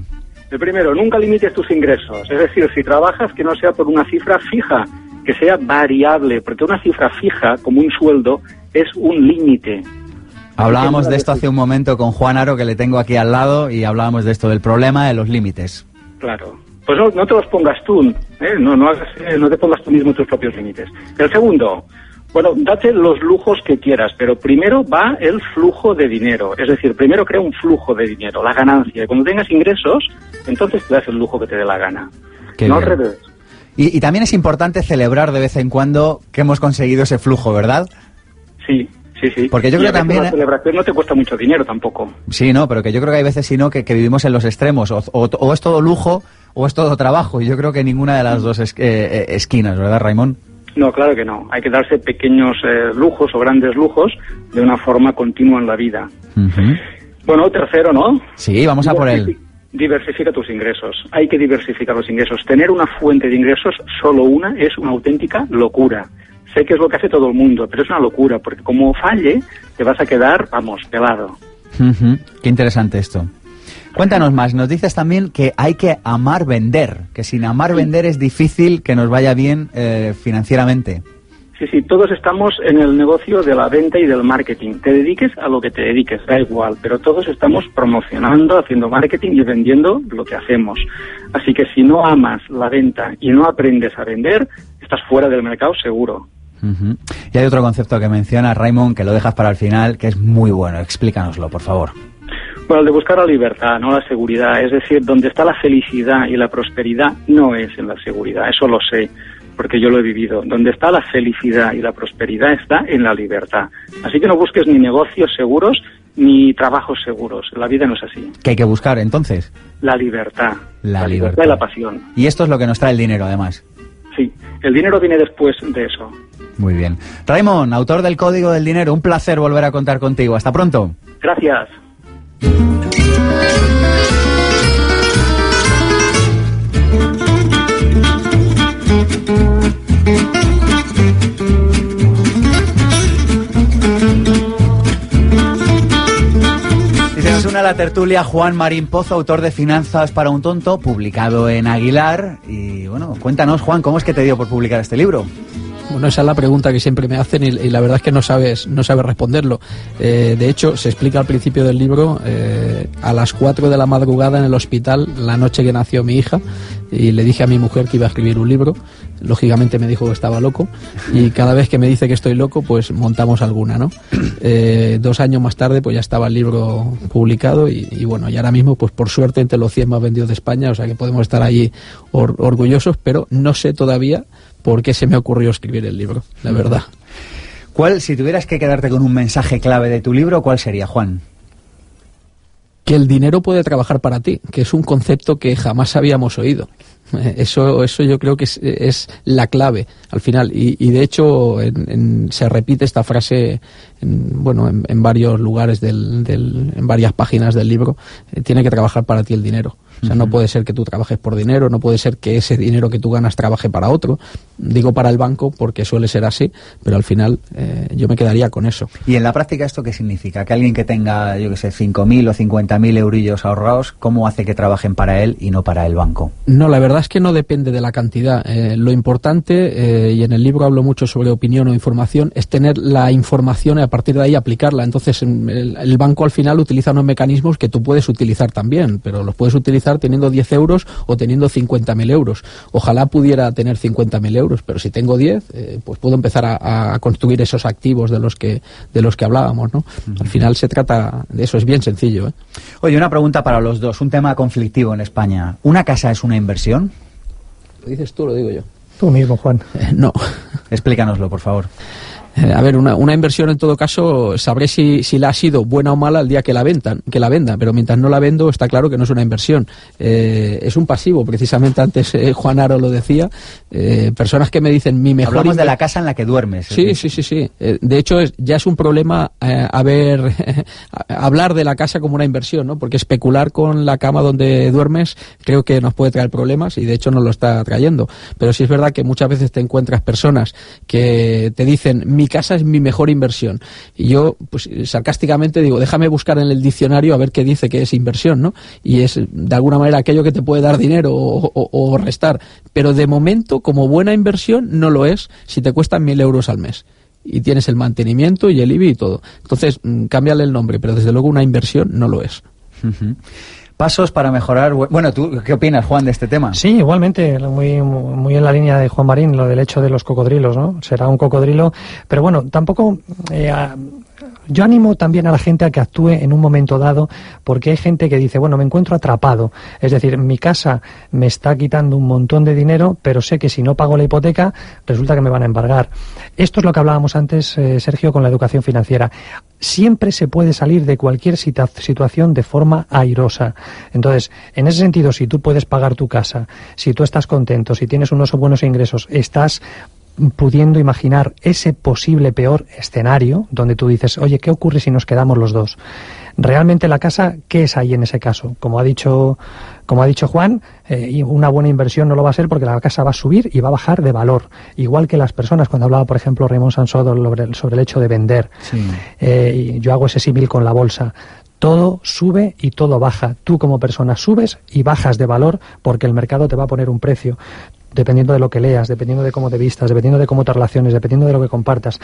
El primero, nunca limites tus ingresos. Es decir, si trabajas, que no sea por una cifra fija, que sea variable, porque una cifra fija, como un sueldo, es un límite. Hablábamos de esto hace un momento con Juan Aro, que le tengo aquí al lado, y hablábamos de esto, del problema de los límites. Claro. Pues no, no te los pongas tú, ¿eh? no, no, hagas, eh, no te pongas tú mismo tus propios límites. El segundo, bueno, date los lujos que quieras, pero primero va el flujo de dinero. Es decir, primero crea un flujo de dinero, la ganancia. Y cuando tengas ingresos, entonces te das el lujo que te dé la gana. Qué no bien. al revés. Y, y también es importante celebrar de vez en cuando que hemos conseguido ese flujo, ¿verdad? Sí, sí, sí. Porque yo Y creo también, La ¿eh? celebración no te cuesta mucho dinero tampoco. Sí, no, pero que yo creo que hay veces, si no, que, que vivimos en los extremos. O, o- o es todo lujo o es todo trabajo. Y yo creo que ninguna de las dos es- eh, eh, esquinas, ¿verdad, Raimón? No, claro que no. Hay que darse pequeños eh, lujos o grandes lujos de una forma continua en la vida. Bueno, tercero, ¿no? Sí, vamos a por él. Diversifica tus ingresos. Hay que diversificar los ingresos. Tener una fuente de ingresos, solo una, es una auténtica locura. Sé que es lo que hace todo el mundo, pero es una locura, porque como falle, te vas a quedar, vamos, pelado. Qué interesante esto. Cuéntanos más, nos dices también que hay que amar vender, que sin amar vender es difícil que nos vaya bien eh, financieramente. Sí, sí, todos estamos en el negocio de la venta y del marketing. Te dediques a lo que te dediques, da igual, pero todos estamos promocionando, haciendo marketing y vendiendo lo que hacemos. Así que si no amas la venta y no aprendes a vender, estás fuera del mercado seguro. Y hay otro concepto que menciona Raymond, que lo dejas para el final, que es muy bueno. Explícanoslo, por favor. Bueno, el de buscar la libertad, no la seguridad. Es decir, donde está la felicidad y la prosperidad no es en la seguridad, eso lo sé, porque yo lo he vivido. Donde está la felicidad y la prosperidad está en la libertad. Así que no busques ni negocios seguros ni trabajos seguros. La vida no es así. ¿Qué hay que buscar entonces? La libertad. La, y libertad. la pasión. Y esto es lo que nos trae el dinero, además. Sí, el dinero viene después de eso. Muy bien. Raymond, autor del Código del Dinero, un placer volver a contar contigo. Hasta pronto. Gracias. A la tertulia Juan Marín Pozo, autor de Finanzas para un Tonto, publicado en Aguilar. Y bueno, cuéntanos, Juan, ¿cómo es que te dio por publicar este libro? Bueno, esa es la pregunta que siempre me hacen y, la verdad es que no sabes, no sabes responderlo. Eh, de hecho, se explica al principio del libro, eh, a las 4 de la madrugada en el hospital, la noche que nació mi hija, y le dije a mi mujer que iba a escribir un libro. Lógicamente me dijo que estaba loco y cada vez que me dice que estoy loco, pues montamos alguna, ¿no? Eh, dos años más tarde, pues ya estaba el libro publicado y, bueno, y ahora mismo, pues por suerte entre los 100 más vendidos de España, o sea que podemos estar allí or- orgullosos, pero no sé todavía por qué se me ocurrió escribir el libro, la verdad. ¿Cuál, si tuvieras que quedarte con un mensaje clave de tu libro, cuál sería, Juan? que el dinero puede trabajar para ti, que es un concepto que jamás habíamos oído. Eso, eso yo creo que es, la clave al final. Y, de hecho se repite esta frase en, bueno, en, varios lugares, del, en varias páginas del libro. Eh, tiene que trabajar para ti el dinero. O sea, no puede ser que tú trabajes por dinero, no puede ser que ese dinero que tú ganas trabaje para otro. Digo para el banco porque suele ser así, pero al final eh, yo me quedaría con eso. ¿Y en la práctica esto qué significa? Que alguien que tenga, yo que sé, 5.000 o 50.000 eurillos ahorrados, ¿cómo hace que trabajen para él y no para el banco? No, la verdad es que no depende de la cantidad. Eh, lo importante, eh, y en el libro hablo mucho sobre opinión o información, es tener la información y a partir de ahí aplicarla. Entonces, el, el banco al final utiliza unos mecanismos que tú puedes utilizar también, pero los puedes utilizar teniendo 10 euros o teniendo 50.000 euros. Ojalá pudiera tener 50.000 euros, pero si tengo 10, eh, pues puedo empezar a, construir esos activos de los que, de los que hablábamos. ¿no? Al final se trata de eso, es bien sencillo. ¿eh? Oye, una pregunta para los dos, un tema conflictivo en España. ¿Una casa es una inversión? Lo dices tú, lo digo yo. Tú mismo, Juan. Eh, no. Explícanoslo, por favor. Eh, a ver, una, una, inversión en todo caso, sabré si, si, la ha sido buena o mala el día que la, vendan, que la venda, pero mientras no la vendo está claro que no es una inversión. Eh, es un pasivo, precisamente antes eh, Juan Aro lo decía. personas que me dicen mi mejor. Hablamos de la casa en la que duermes. Sí, sí, sí, sí. de hecho, ya es un problema haber, hablar de la casa como una inversión, ¿no? Porque especular con la cama donde duermes creo que nos puede traer problemas y de hecho nos lo está trayendo. Pero sí es verdad que muchas veces te encuentras personas que te dicen mi casa es mi mejor inversión. Y yo, pues sarcásticamente digo, déjame buscar en el diccionario a ver qué dice que es inversión, ¿no? Y es de alguna manera aquello que te puede dar dinero o, restar. Pero de momento, como buena inversión, no lo es si te cuestan mil euros al mes y tienes el mantenimiento y el IBI y todo. Entonces, mm, cámbiale el nombre, pero desde luego una inversión no lo es pasos para mejorar. Bueno, ¿tú qué opinas, Juan, de este tema? Sí, igualmente, muy, muy en la línea de Juan Marín, lo del hecho de los cocodrilos, ¿no? Será un cocodrilo, pero bueno, tampoco eh, yo animo también a la gente a que actúe en un momento dado, porque hay gente que dice, bueno, me encuentro atrapado, es decir, mi casa me está quitando un montón de dinero, pero sé que si no pago la hipoteca, resulta que me van a embargar. Esto es lo que hablábamos antes, eh, Sergio, con la educación financiera. Siempre se puede salir de cualquier situación de forma airosa. Entonces, en ese sentido, si tú puedes pagar tu casa, si tú estás contento, si tienes unos buenos ingresos, estás pudiendo imaginar ese posible peor escenario donde tú dices, oye, ¿qué ocurre si nos quedamos los dos? Realmente la casa, ¿qué es ahí en ese caso? Como ha dicho, como ha dicho Juan, eh, una buena inversión no lo va a ser porque la casa va a subir y va a bajar de valor. Igual que las personas, cuando hablaba, por ejemplo, Raymond Sansodo sobre, sobre el hecho de vender. Eh, yo hago ese símil con la bolsa todo sube y todo baja. Tú como persona subes y bajas de valor porque el mercado te va a poner un precio dependiendo de lo que leas, dependiendo de cómo te vistas, dependiendo de cómo te relaciones, dependiendo de lo que compartas.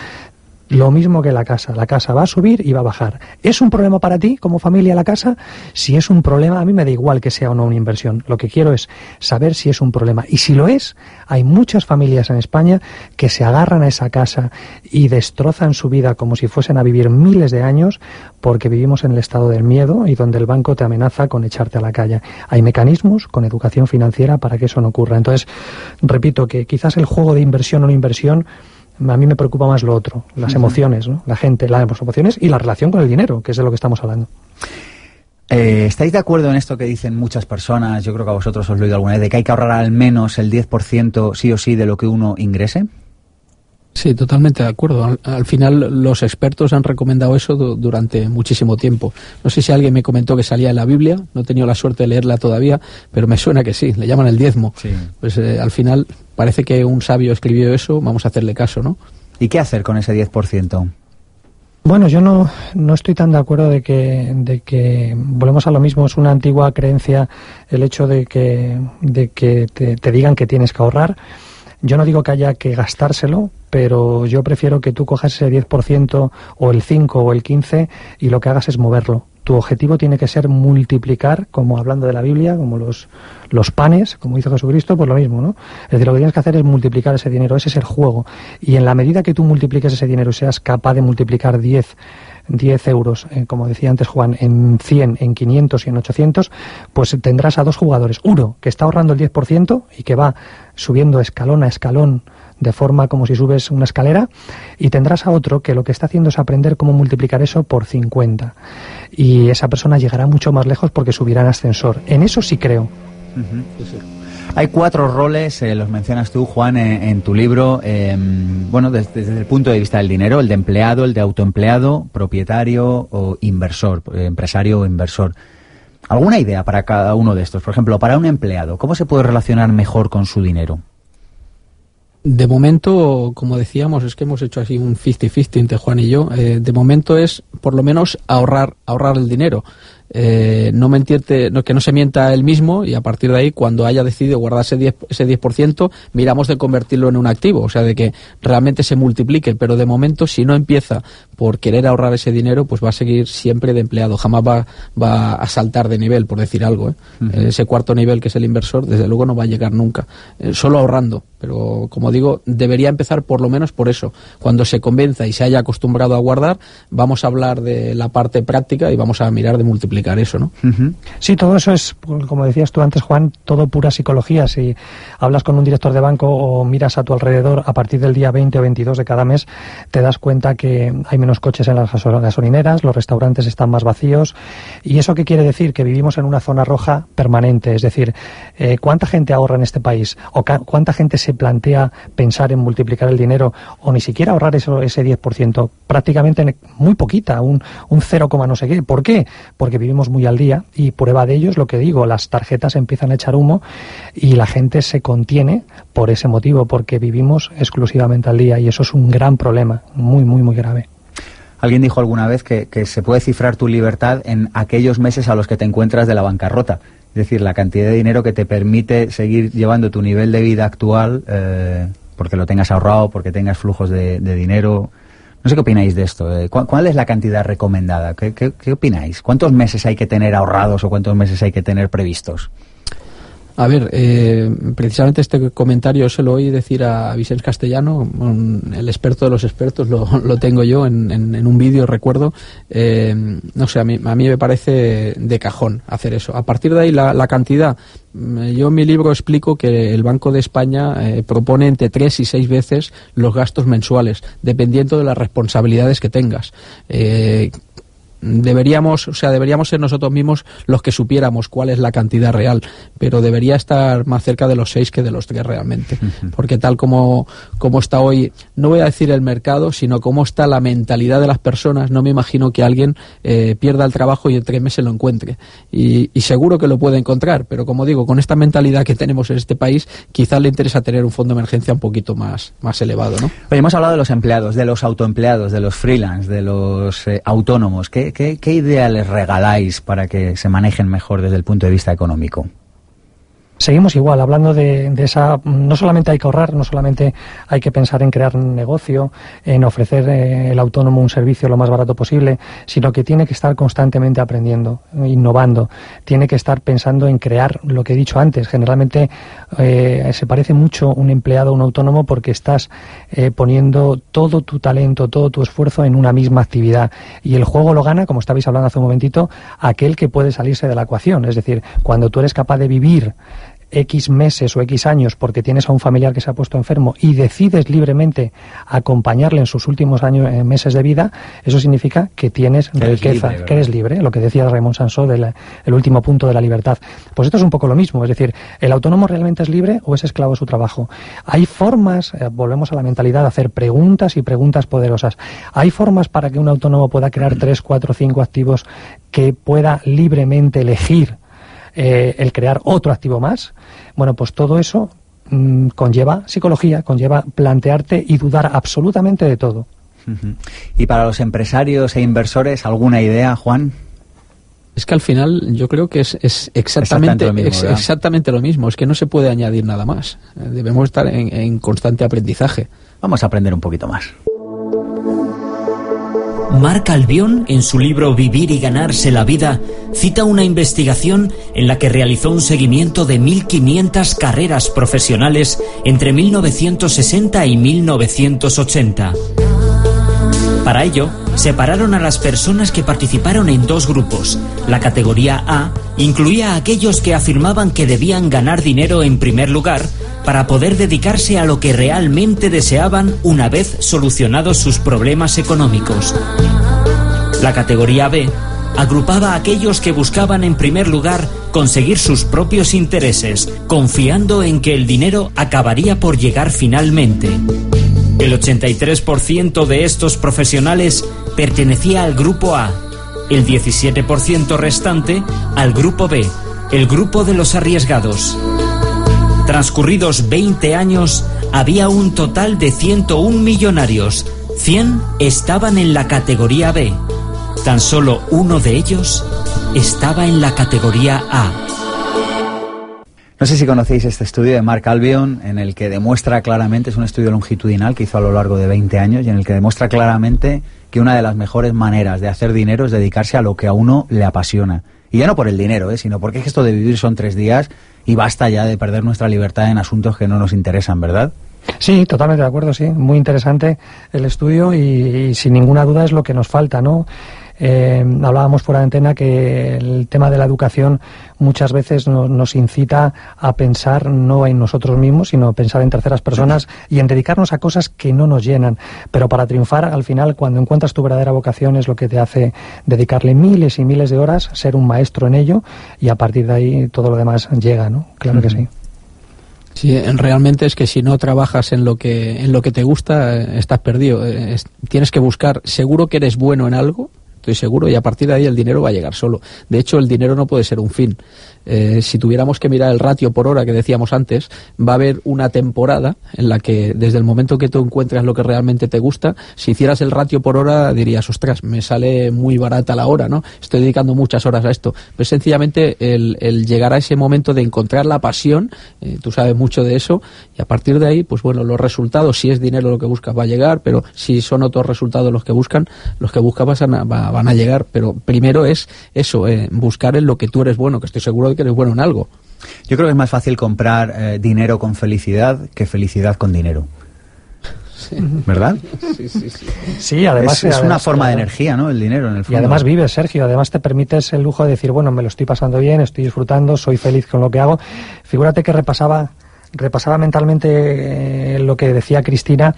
Lo mismo que la casa. La casa va a subir y va a bajar. ¿Es un problema para ti como familia la casa? Si es un problema, a mí me da igual que sea o no una inversión. Lo que quiero es saber si es un problema. Y si lo es, hay muchas familias en España que se agarran a esa casa y destrozan su vida como si fuesen a vivir miles de años porque vivimos en el estado del miedo y donde el banco te amenaza con echarte a la calle. Hay mecanismos con educación financiera para que eso no ocurra. Entonces, repito que quizás el juego de inversión o no inversión a mí me preocupa más lo otro, las emociones, ¿no? la gente, las emociones y la relación con el dinero, que es de lo que estamos hablando. Eh, ¿Estáis de acuerdo en esto que dicen muchas personas? Yo creo que a vosotros os lo he oído alguna vez, de que hay que ahorrar al menos el 10% sí o sí de lo que uno ingrese. Sí, totalmente de acuerdo. Al, final los expertos han recomendado eso durante muchísimo tiempo. No sé si alguien me comentó que salía en la Biblia, no he tenido la suerte de leerla todavía, pero me suena que sí, le llaman el diezmo. Pues eh, al final parece que un sabio escribió eso, vamos a hacerle caso, ¿no? ¿Y qué hacer con ese 10%? Bueno, yo no, no estoy tan de acuerdo de que, de que volvemos a lo mismo, es una antigua creencia el hecho de que, de que te digan que tienes que ahorrar. Yo no digo que haya que gastárselo, pero yo prefiero que tú cojas ese 10% o el 5 o el 15 y lo que hagas es moverlo. Tu objetivo tiene que ser multiplicar, como hablando de la Biblia, como los, los panes, como hizo Jesucristo, pues lo mismo, ¿no? Es decir, lo que tienes que hacer es multiplicar ese dinero, ese es el juego. Y en la medida que tú multipliques ese dinero y seas capaz de multiplicar 10 10 euros, eh, como decía antes Juan, en 100, en 500 y en 800, pues tendrás a dos jugadores. Uno que está ahorrando el 10% y que va subiendo escalón a escalón de forma como si subes una escalera y tendrás a otro que lo que está haciendo es aprender cómo multiplicar eso por 50. Y esa persona llegará mucho más lejos porque subirá en ascensor. En eso sí creo. Hay cuatro roles, eh, los mencionas tú, Juan, en, tu libro. Em, bueno, desde, el punto de vista del dinero, el de empleado, el de autoempleado, propietario o inversor, eh, empresario o inversor. ¿Alguna idea para cada uno de estos? Por ejemplo, para un empleado, ¿cómo se puede relacionar mejor con su dinero? De momento, como decíamos, es que hemos hecho así un 50-50 entre Juan y yo. Eh, de momento es, por lo menos, ahorrar, ahorrar el dinero. Eh, no mentirte, no, que no se mienta él mismo y a partir de ahí, cuando haya decidido guardarse ese 10%, miramos de convertirlo en un activo, o sea, de que realmente se multiplique, pero de momento, si no empieza por querer ahorrar ese dinero, pues va a seguir siempre de empleado, jamás va, va a saltar de nivel, por decir algo. ¿eh? Ese cuarto nivel que es el inversor, desde luego no va a llegar nunca, eh, solo ahorrando, pero como digo, debería empezar por lo menos por eso. Cuando se convenza y se haya acostumbrado a guardar, vamos a hablar de la parte práctica y vamos a mirar de multiplicar eso, ¿no? Sí, todo eso es, como decías tú antes, Juan, todo pura psicología. Si hablas con un director de banco o miras a tu alrededor a partir del día 20 o 22 de cada mes, te das cuenta que hay menos coches en las gasolineras, los restaurantes están más vacíos. ¿Y eso qué quiere decir? Que vivimos en una zona roja permanente. Es decir, eh, ¿cuánta gente ahorra en este país? ¿O cuánta gente se plantea pensar en multiplicar el dinero o ni siquiera ahorrar eso, ese 10%? Prácticamente muy poquita, un, un 0, no sé qué. ¿Por qué? Porque vivimos muy al día y prueba de ello es lo que digo, las tarjetas empiezan a echar humo y la gente se contiene por ese motivo, porque vivimos exclusivamente al día y eso es un gran problema, muy, muy, muy grave. Alguien dijo alguna vez que, se puede cifrar tu libertad en aquellos meses a los que te encuentras de la bancarrota. Es decir, la cantidad de dinero que te permite seguir llevando tu nivel de vida actual, eh, porque lo tengas ahorrado, porque tengas flujos de dinero, no sé qué opináis de esto. Eh, ¿Cuál, es la cantidad recomendada? ¿Qué, qué, opináis? ¿Cuántos meses hay que tener ahorrados o cuántos meses hay que tener previstos? A ver, eh, precisamente este comentario se lo oí decir a Vicente Castellano, el experto de los expertos, lo, tengo yo en, un vídeo, recuerdo. Eh, no sé, a mí, a mí me parece de cajón hacer eso. A partir de ahí, la, cantidad. Mm, yo en mi libro explico que el Banco de España eh, propone entre tres y seis veces los gastos mensuales, dependiendo de las responsabilidades que tengas deberíamos, o sea, deberíamos ser nosotros mismos los que supiéramos cuál es la cantidad real, pero debería estar más cerca de los seis que de los tres realmente, porque tal como, como está hoy, no voy a decir el mercado, sino cómo está la mentalidad de las personas, no me imagino que alguien eh, pierda el trabajo y en tres meses lo encuentre. Y, seguro que lo puede encontrar, pero como digo, con esta mentalidad que tenemos en este país, quizás le interesa tener un fondo de emergencia un poquito más, más elevado, ¿no? Oye, hemos hablado de los empleados, de los autoempleados, de los freelance, de los eh, autónomos. ¿Qué, ¿Qué, idea les regaláis para que se manejen mejor desde el punto de vista económico? Seguimos igual, hablando de, esa. No solamente hay que ahorrar, no solamente hay que pensar en crear un negocio, en ofrecer eh, el autónomo un servicio lo más barato posible, sino que tiene que estar constantemente aprendiendo, innovando. Tiene que estar pensando en crear lo que he dicho antes. Generalmente eh, se parece mucho un empleado a un autónomo porque estás eh, poniendo todo tu talento, todo tu esfuerzo en una misma actividad. Y el juego lo gana, como estabais hablando hace un momentito, aquel que puede salirse de la ecuación. Es decir, cuando tú eres capaz de vivir X meses o X años porque tienes a un familiar que se ha puesto enfermo y decides libremente acompañarle en sus últimos años, eh, meses de vida, eso significa que tienes riqueza, que eres libre, lo que decía Raymond Sansó del el último punto de la libertad. Pues esto es un poco lo mismo, es decir, ¿el autónomo realmente es libre o es esclavo de su trabajo? Hay formas, eh, volvemos a la mentalidad, de hacer preguntas y preguntas poderosas. Hay formas para que un autónomo pueda crear tres, cuatro, cinco activos que pueda libremente elegir eh, el crear otro activo más. Bueno, pues todo eso mm, conlleva psicología, conlleva plantearte y dudar absolutamente de todo. ¿Y para los empresarios e inversores alguna idea, Juan? Es que al final yo creo que es, exactamente, exactamente lo, mismo, Es que no se puede añadir nada más. Eh, debemos estar en constante aprendizaje. Vamos a aprender un poquito más. Marc Albion, en su libro Vivir y ganarse la vida, cita una investigación en la que realizó un seguimiento de 1.500 carreras profesionales entre 1960 y 1980. Para ello, separaron a las personas que participaron en dos grupos. La categoría A incluía a aquellos que afirmaban que debían ganar dinero en primer lugar, para poder dedicarse a lo que realmente deseaban una vez solucionados sus problemas económicos. La categoría B agrupaba a aquellos que buscaban en primer lugar conseguir sus propios intereses, confiando en que el dinero acabaría por llegar finalmente. El 83% de estos profesionales pertenecía al grupo A, el 17% restante al grupo B, el grupo de los arriesgados. Transcurridos 20 años, había un total de 101 millonarios. 100 estaban en la categoría B. Tan solo uno de ellos estaba en la categoría A. No sé si conocéis este estudio de Mark Albion, en el que demuestra claramente, es un estudio longitudinal que hizo a lo largo de 20 años, y en el que demuestra claramente que una de las mejores maneras de hacer dinero es dedicarse a lo que a uno le apasiona. Y ya no por el dinero, ¿eh? sino porque es que esto de vivir son tres días y basta ya de perder nuestra libertad en asuntos que no nos interesan, ¿verdad? Sí, totalmente de acuerdo, sí. Muy interesante el estudio y, y sin ninguna duda es lo que nos falta, ¿no? Eh, hablábamos fuera de antena que el tema de la educación muchas veces nos incita a pensar no en nosotros mismos, sino pensar en terceras personas y en dedicarnos a cosas que no nos llenan. Pero para triunfar, al final, cuando encuentras tu verdadera vocación, es lo que te hace dedicarle miles y miles de horas, ser un maestro en ello y a partir de ahí todo lo demás llega, ¿no? Claro que sí. Sí, realmente es que si no trabajas en lo que en lo que te gusta, eh, estás perdido. Eh, tienes que buscar, seguro que eres bueno en algo, estoy seguro, y a partir de ahí el dinero va a llegar solo. De hecho, el dinero no puede ser un fin. Eh, si tuviéramos que mirar el ratio por hora que decíamos antes, va a haber una temporada en la que desde el momento que tú encuentras lo que realmente te gusta, si hicieras el ratio por hora dirías, ostras, me sale muy barata la hora, ¿no? Estoy dedicando muchas horas a esto. Pues sencillamente el, llegar a ese momento de encontrar la pasión, eh, tú sabes mucho de eso, y a partir de ahí, pues bueno, los resultados, si es dinero lo que buscas, va a llegar, pero si son otros resultados los que buscan, los que buscas van a, van a llegar, pero primero es eso, eh, buscar en lo que tú eres bueno, que estoy seguro de que eres bueno en algo. Yo creo que es más fácil comprar eh, dinero con felicidad que felicidad con dinero. ¿Verdad? Sí, sí, sí. Sí, además es, una forma de energía, ¿no? El dinero en el fondo. Y además vives, Sergio. Además te permites el lujo de decir, bueno, me lo estoy pasando bien, estoy disfrutando, soy feliz con lo que hago. Figúrate que repasaba repasaba mentalmente eh, lo que decía Cristina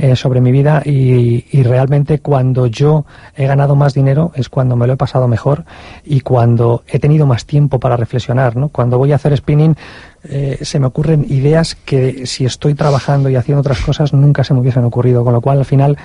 eh, sobre mi vida y, realmente cuando yo he ganado más dinero es cuando me lo he pasado mejor y cuando he tenido más tiempo para reflexionar. ¿no? Cuando voy a hacer spinning eh, se me ocurren ideas que si estoy trabajando y haciendo otras cosas nunca se me hubiesen ocurrido, con lo cual al final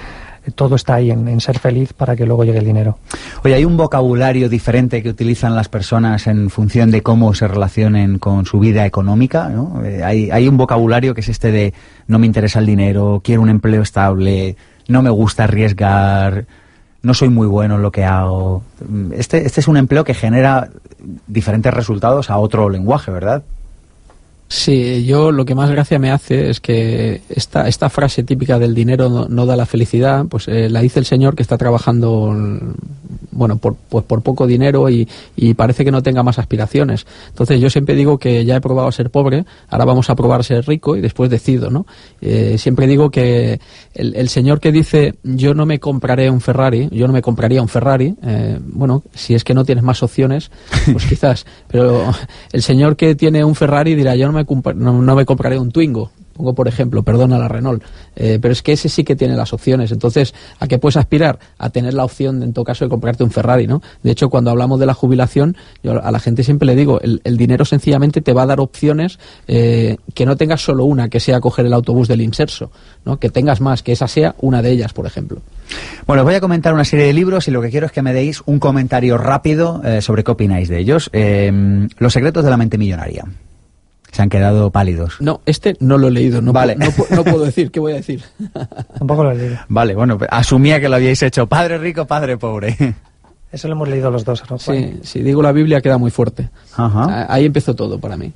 todo está ahí en, ser feliz para que luego llegue el dinero. Oye, ¿hay un vocabulario diferente que utilizan las personas en función de cómo se relacionen con su vida económica? ¿no? Eh, hay, hay un vocabulario que es este de no me interesa el dinero, quiero un empleo estable, no me gusta arriesgar, no soy muy bueno en lo que hago. Este, este es un empleo que genera diferentes resultados a otro lenguaje, ¿verdad? Sí, yo lo que más gracia me hace es que esta, esta frase típica del dinero no, da la felicidad, pues eh, la dice el señor que está trabajando, bueno, por, pues por poco dinero y, parece que no tenga más aspiraciones. Entonces yo siempre digo que ya he probado a ser pobre, ahora vamos a probar a ser rico y después decido, ¿no? Eh, siempre digo que el, señor que dice yo no me compraré un Ferrari, yo no me compraría un Ferrari, eh, bueno, si es que no tienes más opciones, pues quizás, pero el señor que tiene un Ferrari dirá yo no me no, me compraré un Twingo, pongo por ejemplo, perdona la Renault, eh, pero es que ese sí que tiene las opciones. Entonces, ¿a qué puedes aspirar? A tener la opción, en todo caso, de comprarte un Ferrari, ¿no? De hecho, cuando hablamos de la jubilación, yo a la gente siempre le digo, el, dinero sencillamente te va a dar opciones eh, que no tengas solo una, que sea coger el autobús del inserso, ¿no? Que tengas más, que esa sea una de ellas, por ejemplo. Bueno, os voy a comentar una serie de libros y lo que quiero es que me deis un comentario rápido eh, sobre qué opináis de ellos. Los secretos de la mente millonaria se han quedado pálidos. No, este no lo he leído, no, vale. no, puedo decir, ¿qué voy a decir? Tampoco lo he leído. Vale, bueno, asumía que lo habíais hecho, padre rico, padre pobre. Eso lo hemos leído los dos, ¿no? Sí, si digo la Biblia queda muy fuerte. Ahí empezó todo para mí.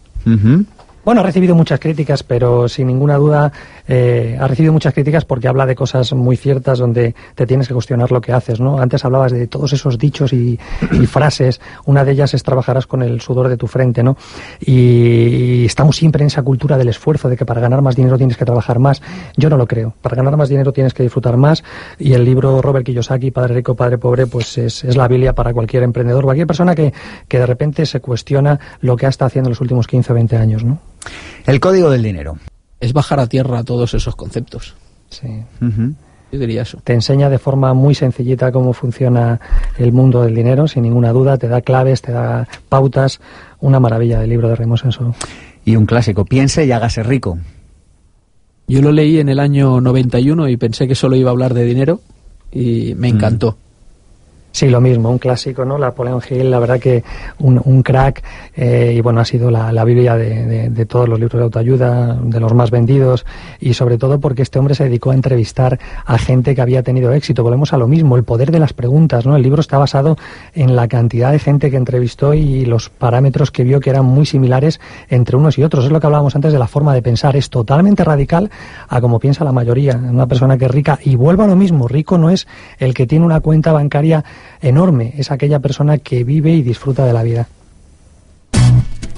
Bueno, ha recibido muchas críticas, pero sin ninguna duda eh, ha recibido muchas críticas porque habla de cosas muy ciertas donde te tienes que cuestionar lo que haces, ¿no? Antes hablabas de todos esos dichos y, frases. Una de ellas es trabajarás con el sudor de tu frente, ¿no? Y, estamos siempre en esa cultura del esfuerzo, de que para ganar más dinero tienes que trabajar más. Yo no lo creo. Para ganar más dinero tienes que disfrutar más. Y el libro Robert Kiyosaki, Padre Rico, Padre Pobre, pues es, la Biblia para cualquier emprendedor, cualquier persona que, que de repente se cuestiona lo que ha estado haciendo en los últimos 15 o 20 años, ¿no? El código del dinero. Es bajar a tierra todos esos conceptos. Sí. Yo diría eso. Te enseña de forma muy sencillita cómo funciona el mundo del dinero, sin ninguna duda. Te da claves, te da pautas. Una maravilla del libro de Raymond Senso. Y un clásico, piense y hágase rico. Yo lo leí en el año 91 y pensé que solo iba a hablar de dinero y me encantó. Sí, lo mismo, un clásico, ¿no? Napoleon Hill, la verdad que un, un crack, eh, y bueno, ha sido la, la Biblia de, de, de, todos los libros de autoayuda, de los más vendidos, y sobre todo porque este hombre se dedicó a entrevistar a gente que había tenido éxito. Volvemos a lo mismo, el poder de las preguntas, ¿no? El libro está basado en la cantidad de gente que entrevistó y los parámetros que vio que eran muy similares entre unos y otros. Es lo que hablábamos antes de la forma de pensar, es totalmente radical a como piensa la mayoría. Una persona que es rica, y vuelvo a lo mismo, rico no es el que tiene una cuenta bancaria enorme, es aquella persona que vive y disfruta de la vida.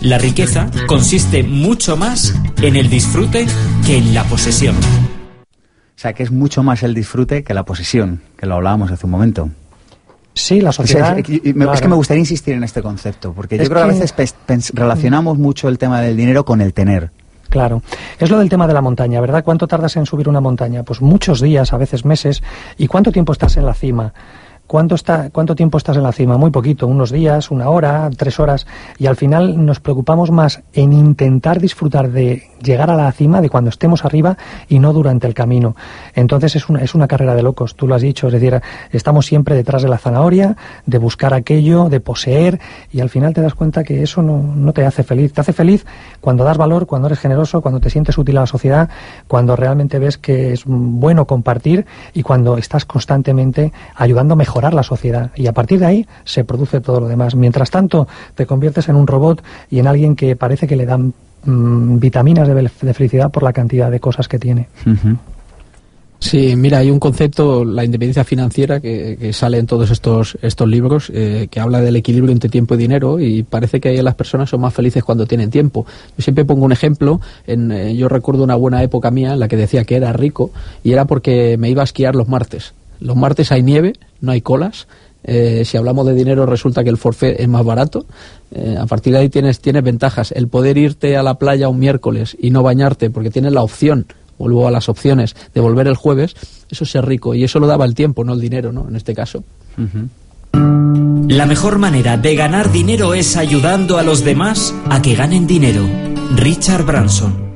La riqueza consiste mucho más en el disfrute que en la posesión. O sea, que es mucho más el disfrute que la posesión, que lo hablábamos hace un momento. Sí, la sociedad. O sea, es, claro. es, que me gustaría insistir en este concepto, porque es yo creo que, que a veces relacionamos mucho el tema del dinero con el tener. Claro. Es lo del tema de la montaña, ¿verdad? ¿Cuánto tardas en subir una montaña? Pues muchos días, a veces meses. ¿Y cuánto tiempo estás en la cima? ¿Cuánto, está, ¿Cuánto tiempo estás en la cima? Muy poquito, unos días, una hora, tres horas. Y al final nos preocupamos más en intentar disfrutar de llegar a la cima, de cuando estemos arriba y no durante el camino. Entonces es una, es una carrera de locos, tú lo has dicho. Es decir, estamos siempre detrás de la zanahoria, de buscar aquello, de poseer y al final te das cuenta que eso no, no te hace feliz. Te hace feliz cuando das valor, cuando eres generoso, cuando te sientes útil a la sociedad, cuando realmente ves que es bueno compartir y cuando estás constantemente ayudando a mejorar la sociedad y a partir de ahí se produce todo lo demás. Mientras tanto, te conviertes en un robot y en alguien que parece que le dan mmm, vitaminas de, felicidad por la cantidad de cosas que tiene. Sí, mira, hay un concepto, la independencia financiera, que, que sale en todos estos, estos libros, eh, que habla del equilibrio entre tiempo y dinero, y parece que las personas son más felices cuando tienen tiempo. Yo siempre pongo un ejemplo, en, eh, yo recuerdo una buena época mía en la que decía que era rico, y era porque me iba a esquiar los martes. Los martes hay nieve, no hay colas. Eh, si hablamos de dinero, resulta que el forfait es más barato. Eh, a partir de ahí tienes, tienes ventajas. El poder irte a la playa un miércoles y no bañarte, porque tienes la opción, vuelvo a las opciones, de volver el jueves, eso es ser rico. Y eso lo daba el tiempo, no el dinero, ¿no? En este caso. La mejor manera de ganar dinero es ayudando a los demás a que ganen dinero. Richard Branson.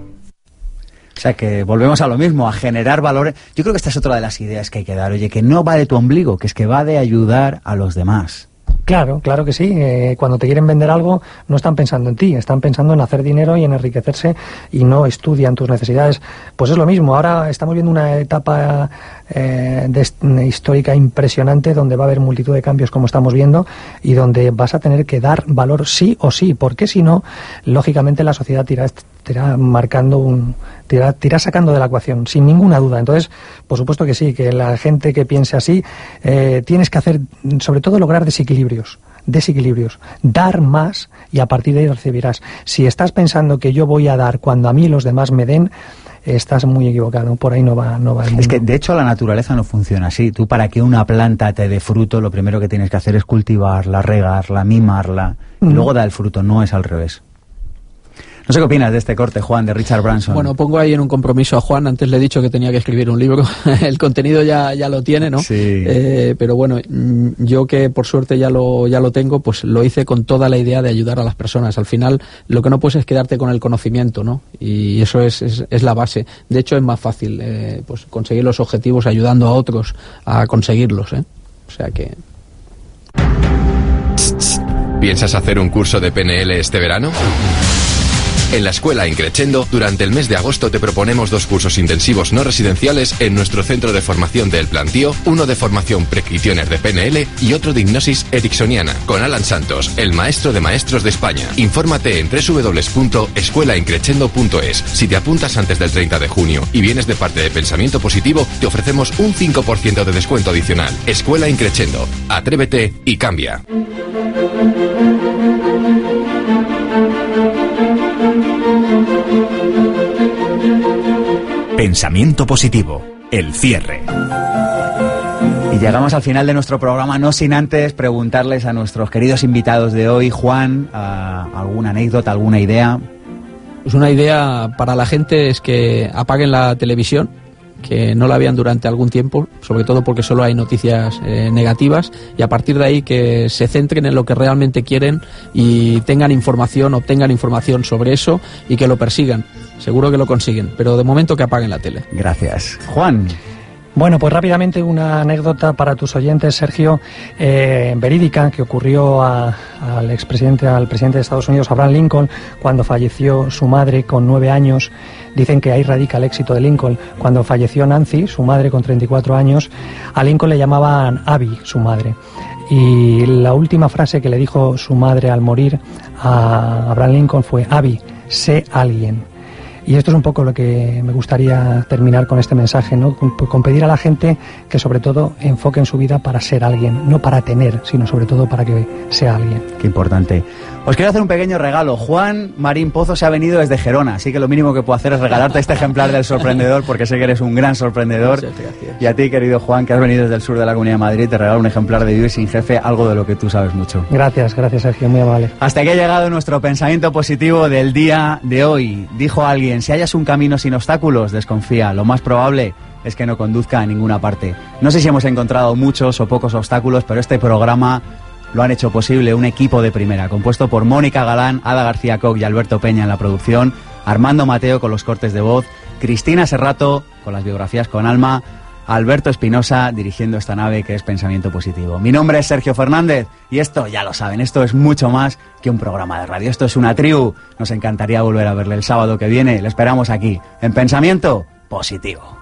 O sea que volvemos a lo mismo, a generar valores. Yo creo que esta es otra de las ideas que hay que dar. Oye, que no va de tu ombligo, que es que va de ayudar a los demás. Claro, claro que sí. Eh, cuando te quieren vender algo, no están pensando en ti, están pensando en hacer dinero y en enriquecerse y no estudian tus necesidades. Pues es lo mismo. Ahora estamos viendo una etapa eh, de, histórica impresionante donde va a haber multitud de cambios, como estamos viendo, y donde vas a tener que dar valor sí o sí, porque si no, lógicamente la sociedad tira marcando un. Sacando de la ecuación, sin ninguna duda. Entonces, por supuesto que sí, que la gente que piense así, eh, tienes que hacer, sobre todo, lograr desequilibrios desequilibrios, dar más y a partir de ahí recibirás. Si estás pensando que yo voy a dar cuando a mí los demás me den, estás muy equivocado, por ahí no va, no va el mundo. Es que de hecho la naturaleza no funciona así. Tú para que una planta te dé fruto, lo primero que tienes que hacer es cultivarla, regarla, mimarla, y luego da el fruto, no es al revés. No sé qué opinas de este corte, Juan, de Richard Branson. Bueno, pongo ahí en un compromiso a Juan. Antes le he dicho que tenía que escribir un libro. el contenido ya, ya lo tiene, ¿no? Sí. Eh, pero bueno, yo que por suerte ya lo, ya lo tengo, pues lo hice con toda la idea de ayudar a las personas. Al final, lo que no puedes es quedarte con el conocimiento, ¿no? Y eso es, es, es la base. De hecho, es más fácil eh, pues conseguir los objetivos ayudando a otros a conseguirlos, ¿eh? O sea que... ¿Piensas hacer un curso de PNL este verano? En la escuela Increchendo, durante el mes de agosto te proponemos dos cursos intensivos no residenciales en nuestro centro de formación del Plantío, uno de formación Practitioner de PNL y otro de hipnosis ericksoniana, con Alan Santos, el maestro de maestros de España. Infórmate en www.escuelaincrechendo.es. Si te apuntas antes del 30 de junio y vienes de parte de Pensamiento Positivo, te ofrecemos un 5% de descuento adicional. Escuela Increchendo. Atrévete y cambia. Pensamiento positivo, el cierre. Y llegamos al final de nuestro programa, no sin antes preguntarles a nuestros queridos invitados de hoy, Juan, uh, alguna anécdota, alguna idea. Pues una idea para la gente es que apaguen la televisión, que no la vean durante algún tiempo, sobre todo porque solo hay noticias eh, negativas, y a partir de ahí que se centren en lo que realmente quieren y tengan información, obtengan información sobre eso y que lo persigan. Seguro que lo consiguen, pero de momento que apaguen la tele. Gracias. Juan. Bueno, pues rápidamente una anécdota para tus oyentes, Sergio, eh, verídica, que ocurrió al expresidente, al presidente de Estados Unidos, Abraham Lincoln, cuando falleció su madre con nueve años. Dicen que ahí radica el éxito de Lincoln. Cuando falleció Nancy, su madre con 34 años, a Lincoln le llamaban Abby, su madre. Y la última frase que le dijo su madre al morir a Abraham Lincoln fue, Abby, sé alguien. Y esto es un poco lo que me gustaría terminar con este mensaje, ¿no? Con, pedir a la gente que sobre todo enfoque en su vida para ser alguien, no para tener, sino sobre todo para que sea alguien. Qué importante. Os quiero hacer un pequeño regalo. Juan Marín Pozo se ha venido desde Gerona, así que lo mínimo que puedo hacer es regalarte este ejemplar del sorprendedor, porque sé que eres un gran sorprendedor. Y a ti, querido Juan, que has venido desde el sur de la Comunidad de Madrid, te regalo un ejemplar de Vivir sin Jefe, algo de lo que tú sabes mucho. Gracias, gracias Sergio, muy amable. Hasta aquí ha llegado nuestro pensamiento positivo del día de hoy. Dijo alguien, si hayas un camino sin obstáculos, desconfía. Lo más probable es que no conduzca a ninguna parte. No sé si hemos encontrado muchos o pocos obstáculos, pero este programa lo han hecho posible un equipo de primera, compuesto por Mónica Galán, Ada García Coc y Alberto Peña en la producción, Armando Mateo con los cortes de voz, Cristina Serrato con las biografías con alma, Alberto Espinosa dirigiendo esta nave que es Pensamiento Positivo. Mi nombre es Sergio Fernández y esto ya lo saben, esto es mucho más que un programa de radio, esto es una tribu. Nos encantaría volver a verle el sábado que viene, le esperamos aquí, en Pensamiento Positivo.